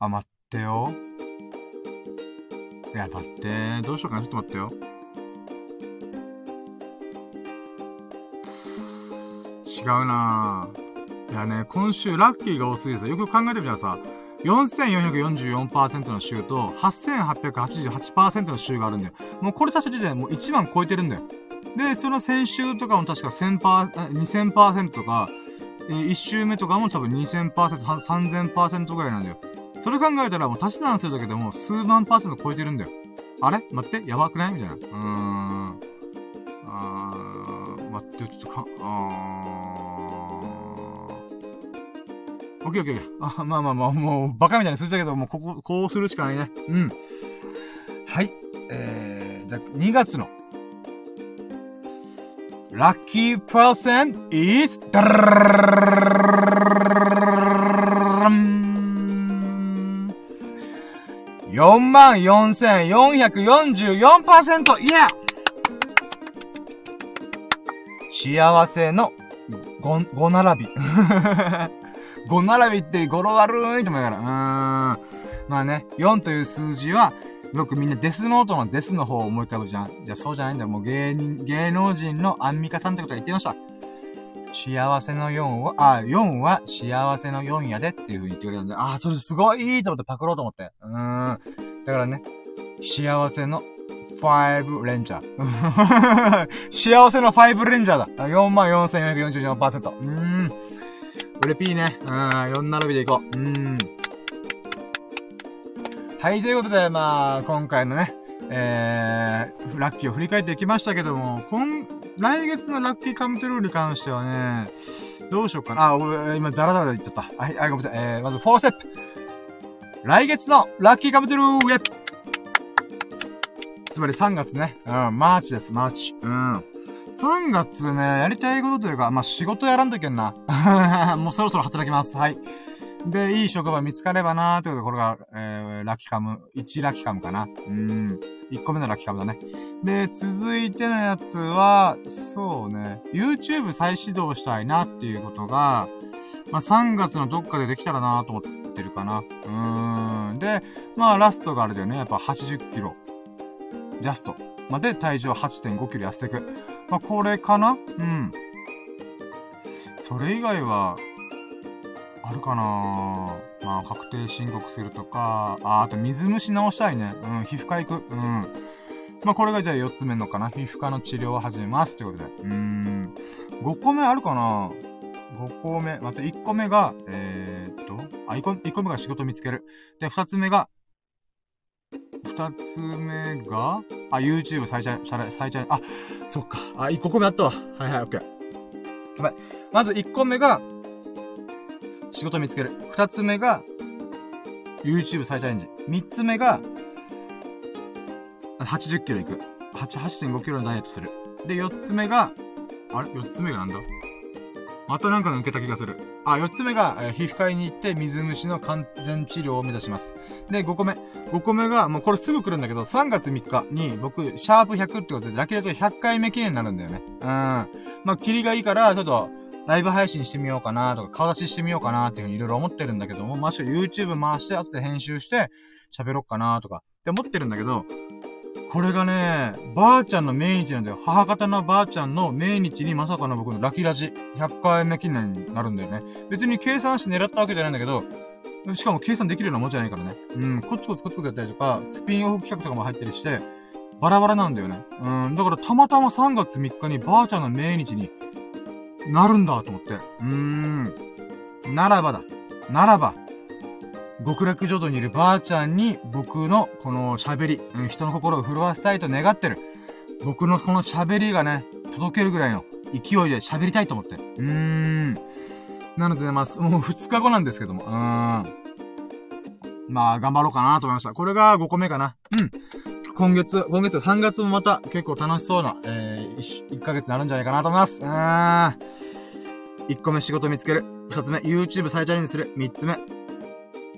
あ、待ってよ。いや、待って。どうしようかな。ちょっと待ってよ。違うなぁ。いやね、今週ラッキーが多すぎてさ、よく考えてみたらさ、4444%の週と8888%の週があるんだよ。もうこれ確か時点でもう1万超えてるんだよ。で、その先週とかも確か1000%、2000%とか、え、1週目とかも多分2000%、3000%ぐらいなんだよ。それ考えたらもう足し算するだけでもう数万パーセント超えてるんだよ。あれ？待って、やばくない？みたいな。うーん。あー、待って、ちょっとか、あー。オッケーオッケー。あ、まあまあまあ、もう、バカみたいにするだけど、もう、ここ、こうするしかないね。うん。はい。えー、じゃ、2月のラッキーパーセント is ダラ44,444%イエ幸せの5、5並び。5並びって語呂悪いと思うから。うーん。まあね、4という数字は、よくみんなデスノートのデスの方を思い浮かぶじゃん。じゃあそうじゃないんだよ。もう芸人、芸能人のアンミカさんってことは言ってました。幸せの4は、あ、4は幸せの4やでっていう風に言ってくれたんで、あ、それすごいいいと思ってパクろうと思って。うーん。だからね、幸せの5レンジャー。幸せの5レンジャーだ。44,444%。うーん。うれぴーね。うん、4並びでいこう。うん。はい、ということで、まあ、今回のね、えー、ラッキーを振り返っていきましたけども、今、来月のラッキーカムトゥルーに関してはね、どうしようかな。あ、俺、今、ダラダラ言っちゃった。はい、はい、ごめんなさい。えー、まず、4ステップ。来月の Lucky Come True イェつまり3月ね。うん、マーチです、 March。うん。3月ね、やりたいことというか、まあ、仕事やらんといけんな。もうそろそろ働きます。はい。で、いい職場見つかればなーということで、これが、えー、ラキカム、1ラキカムかな。うん。1個目のラキカムだね。で、続いてのやつは、そうね、YouTube 再始動したいなっていうことが、まあ、3月のどっかでできたらなーと思ってるかな。うーん。で、まあ、ラストがあれだよね。やっぱ80キロ。ジャスト。まあ、で、体重8.5キロ痩せていく。まあ、これかな？うん。それ以外は、あるかな？まあ、確定申告するとか、あ、あと水虫直したいね。うん、皮膚科行く。うん。まあ、これがじゃあ4つ目のかな。皮膚科の治療を始めます。ということで。うーん。5個目あるかな ?5 個目。また1個目が、えー、っと、あ、1個 ,1 個目が仕事見つける。で、2つ目が、2つ目が、あ、YouTube 再チャン、再チャン、あ、そっか。あ、1個目あったわ。はいはい、オッケー。まず1個目が、仕事見つける。二つ目が、YouTube 再チャレンジ。三つ目が、80キロ行く。8、8.5キロのダイエットする。で、四つ目が、あれ？四つ目がなんだ？またなんか抜けた気がする。あ、四つ目が、えー、皮膚科医に行って水虫の完全治療を目指します。で、五個目。五個目が、もうこれすぐ来るんだけど、3月3日に僕、シャープ100ってことで、ラキレト100回目記念になるんだよね。うん。まあ、キリがいいから、ちょっと、ライブ配信してみようかなとか、顔出ししてみようかなっていうふうにいろいろ思ってるんだけども、まし YouTube 回して、後で編集して、喋ろっかなとか、って思ってるんだけど、これがね、ばあちゃんの命日なんだよ。母方のばあちゃんの命日にまさかの僕のラキラジ100回目記念になるんだよね。別に計算して狙ったわけじゃないんだけど、しかも計算できるようなもんじゃないからね。うん、コツコツコツコツやったりとか、スピンオフ企画とかも入ったりして、バラバラなんだよね。うん、だからたまたま3月3日にばあちゃんの命日になるんだと思って。うーん。ならばだ。ならば、極楽浄土にいるばあちゃんに僕のこの喋り、うん、人の心を震わせたいと願ってる。僕のこの喋りがね、届けるぐらいの勢いで喋りたいと思って。うーん。なのでね、まあ、もう2日後なんですけども。うーん。まあ、頑張ろうかなと思いました。これが5個目かな。うん。今月、今月、3月もまた結構楽しそうな、えー、1, 1ヶ月になるんじゃないかなと思います。うーん。1個目仕事見つける。2つ目、YouTube 再チャレンジする。3つ目、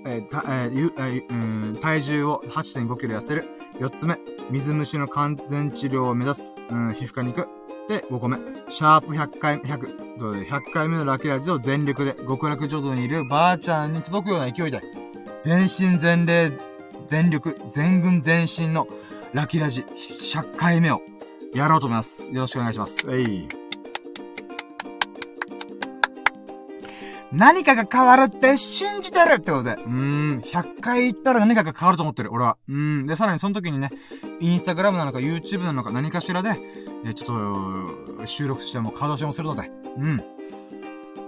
えーたえーゆえーうん体重を8.5キロ痩せる。4つ目、水虫の完全治療を目指す。うん、皮膚科に行く。で、5個目、シャープ100回、100、100回目のラキラジを全力で極楽浄土にいるばあちゃんに届くような勢いで、全身全霊、全力、全軍全身のラキラジ100回目をやろうと思います。よろしくお願いします。えい。何かが変わるって信じてるってことで。うーん。100回言ったら何かが変わると思ってる。俺は。うん。で、さらにその時にね、インスタグラムなのか YouTube なのか何かしらで、えちょっと、収録しても顔出しもするので。うん。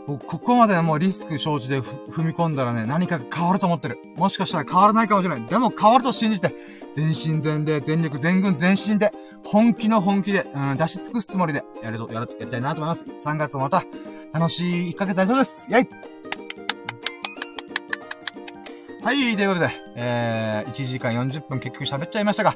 ここまでもうリスク承知で踏み込んだらね、何か変わると思ってる。もしかしたら変わらないかもしれない。でも変わると信じて、全身全霊、全力、全軍、全身で、本気の本気で、うん、出し尽くすつもりで、やると、やる、やりたいなと思います。3月もまた、楽しい1ヶ月ありそうです。イェイはい、ということで、えー、1時間40分結局喋っちゃいましたが、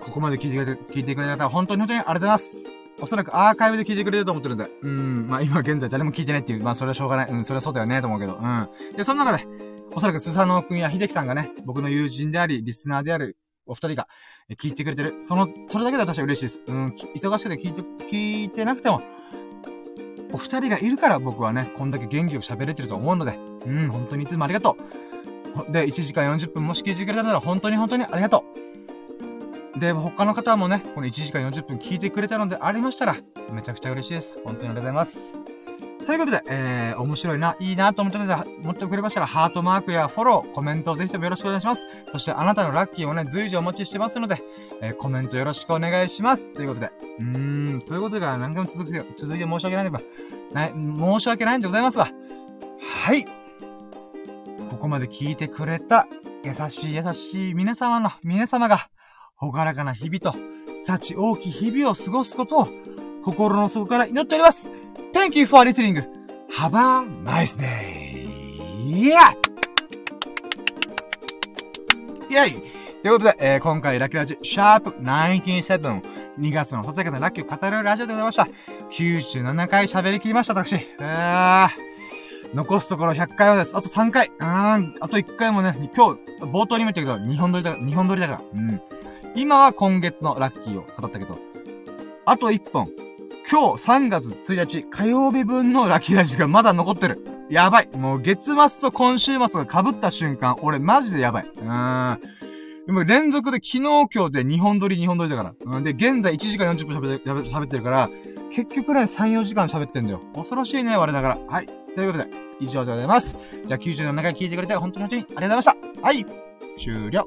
ここまで聞いてくれて、聞いてくれた方、本当に本当にありがとうございます。おそらくアーカイブで聞いてくれると思ってるんで、うん、まあ今現在誰も聞いてないっていう、まあそれはしょうがない、うん、それはそうだよね、と思うけど、うん。で、その中で、おそらくスサノオくんや秀樹さんがね、僕の友人であり、リスナーであるお二人が、え聞いてくれてる。その、それだけで私は嬉しいです。うん、忙しくて聞いて、聞いてなくても、お二人がいるから僕はね、こんだけ元気よく喋れてると思うので、うん、本当にいつもありがとう。で、1時間40分もし聞いてくれたなら本当に本当にありがとう。で、他の方もね、この1時間40分聞いてくれたのでありましたら、めちゃくちゃ嬉しいです。本当にありがとうございます。ということで、えー、面白いな、いいなと思ってくれた思ってくれましたら、ハートマークやフォロー、コメントをぜひともよろしくお願いします。そして、あなたのラッキーをね、随時お待ちしてますので、えー、コメントよろしくお願いします。ということで、うーん、ということが何回も続く、続いて申し訳ないのば、ない、申し訳ないんでございますが、はい。ここまで聞いてくれた、優しい優しい皆様の、皆様が、ほがらかな日々と、幸大きい日々を過ごすことを、心の底から祈っております。Thank you for listening. Have a nice day. Yeah! イェイということで、えー、今回ラッキーラジオ、シャープ97、2月のささやかなラッキーを語るラジオでございました。97回喋り切りました、私。残すところ100回はです。あと3回。うん、あと1回もね、今日、冒頭にも言ったけど、2本撮りだから、2本撮りだから。うん。今は今月のラッキーを語ったけど、あと1本。今日3月1日火曜日分のラッキーラジがまだ残ってる。やばい。もう月末と今週末が被った瞬間、俺マジでやばい。うーん。でも連続で昨日今日で2本撮り2本撮りだから。うん、で、現在1時間40分喋っててるから、結局ね、3、4時間喋ってんだよ。恐ろしいね、我ながら。はい。ということで、以上でございます。じゃあ97回聞いてくれて本当に本当にありがとうございました。はい。終了。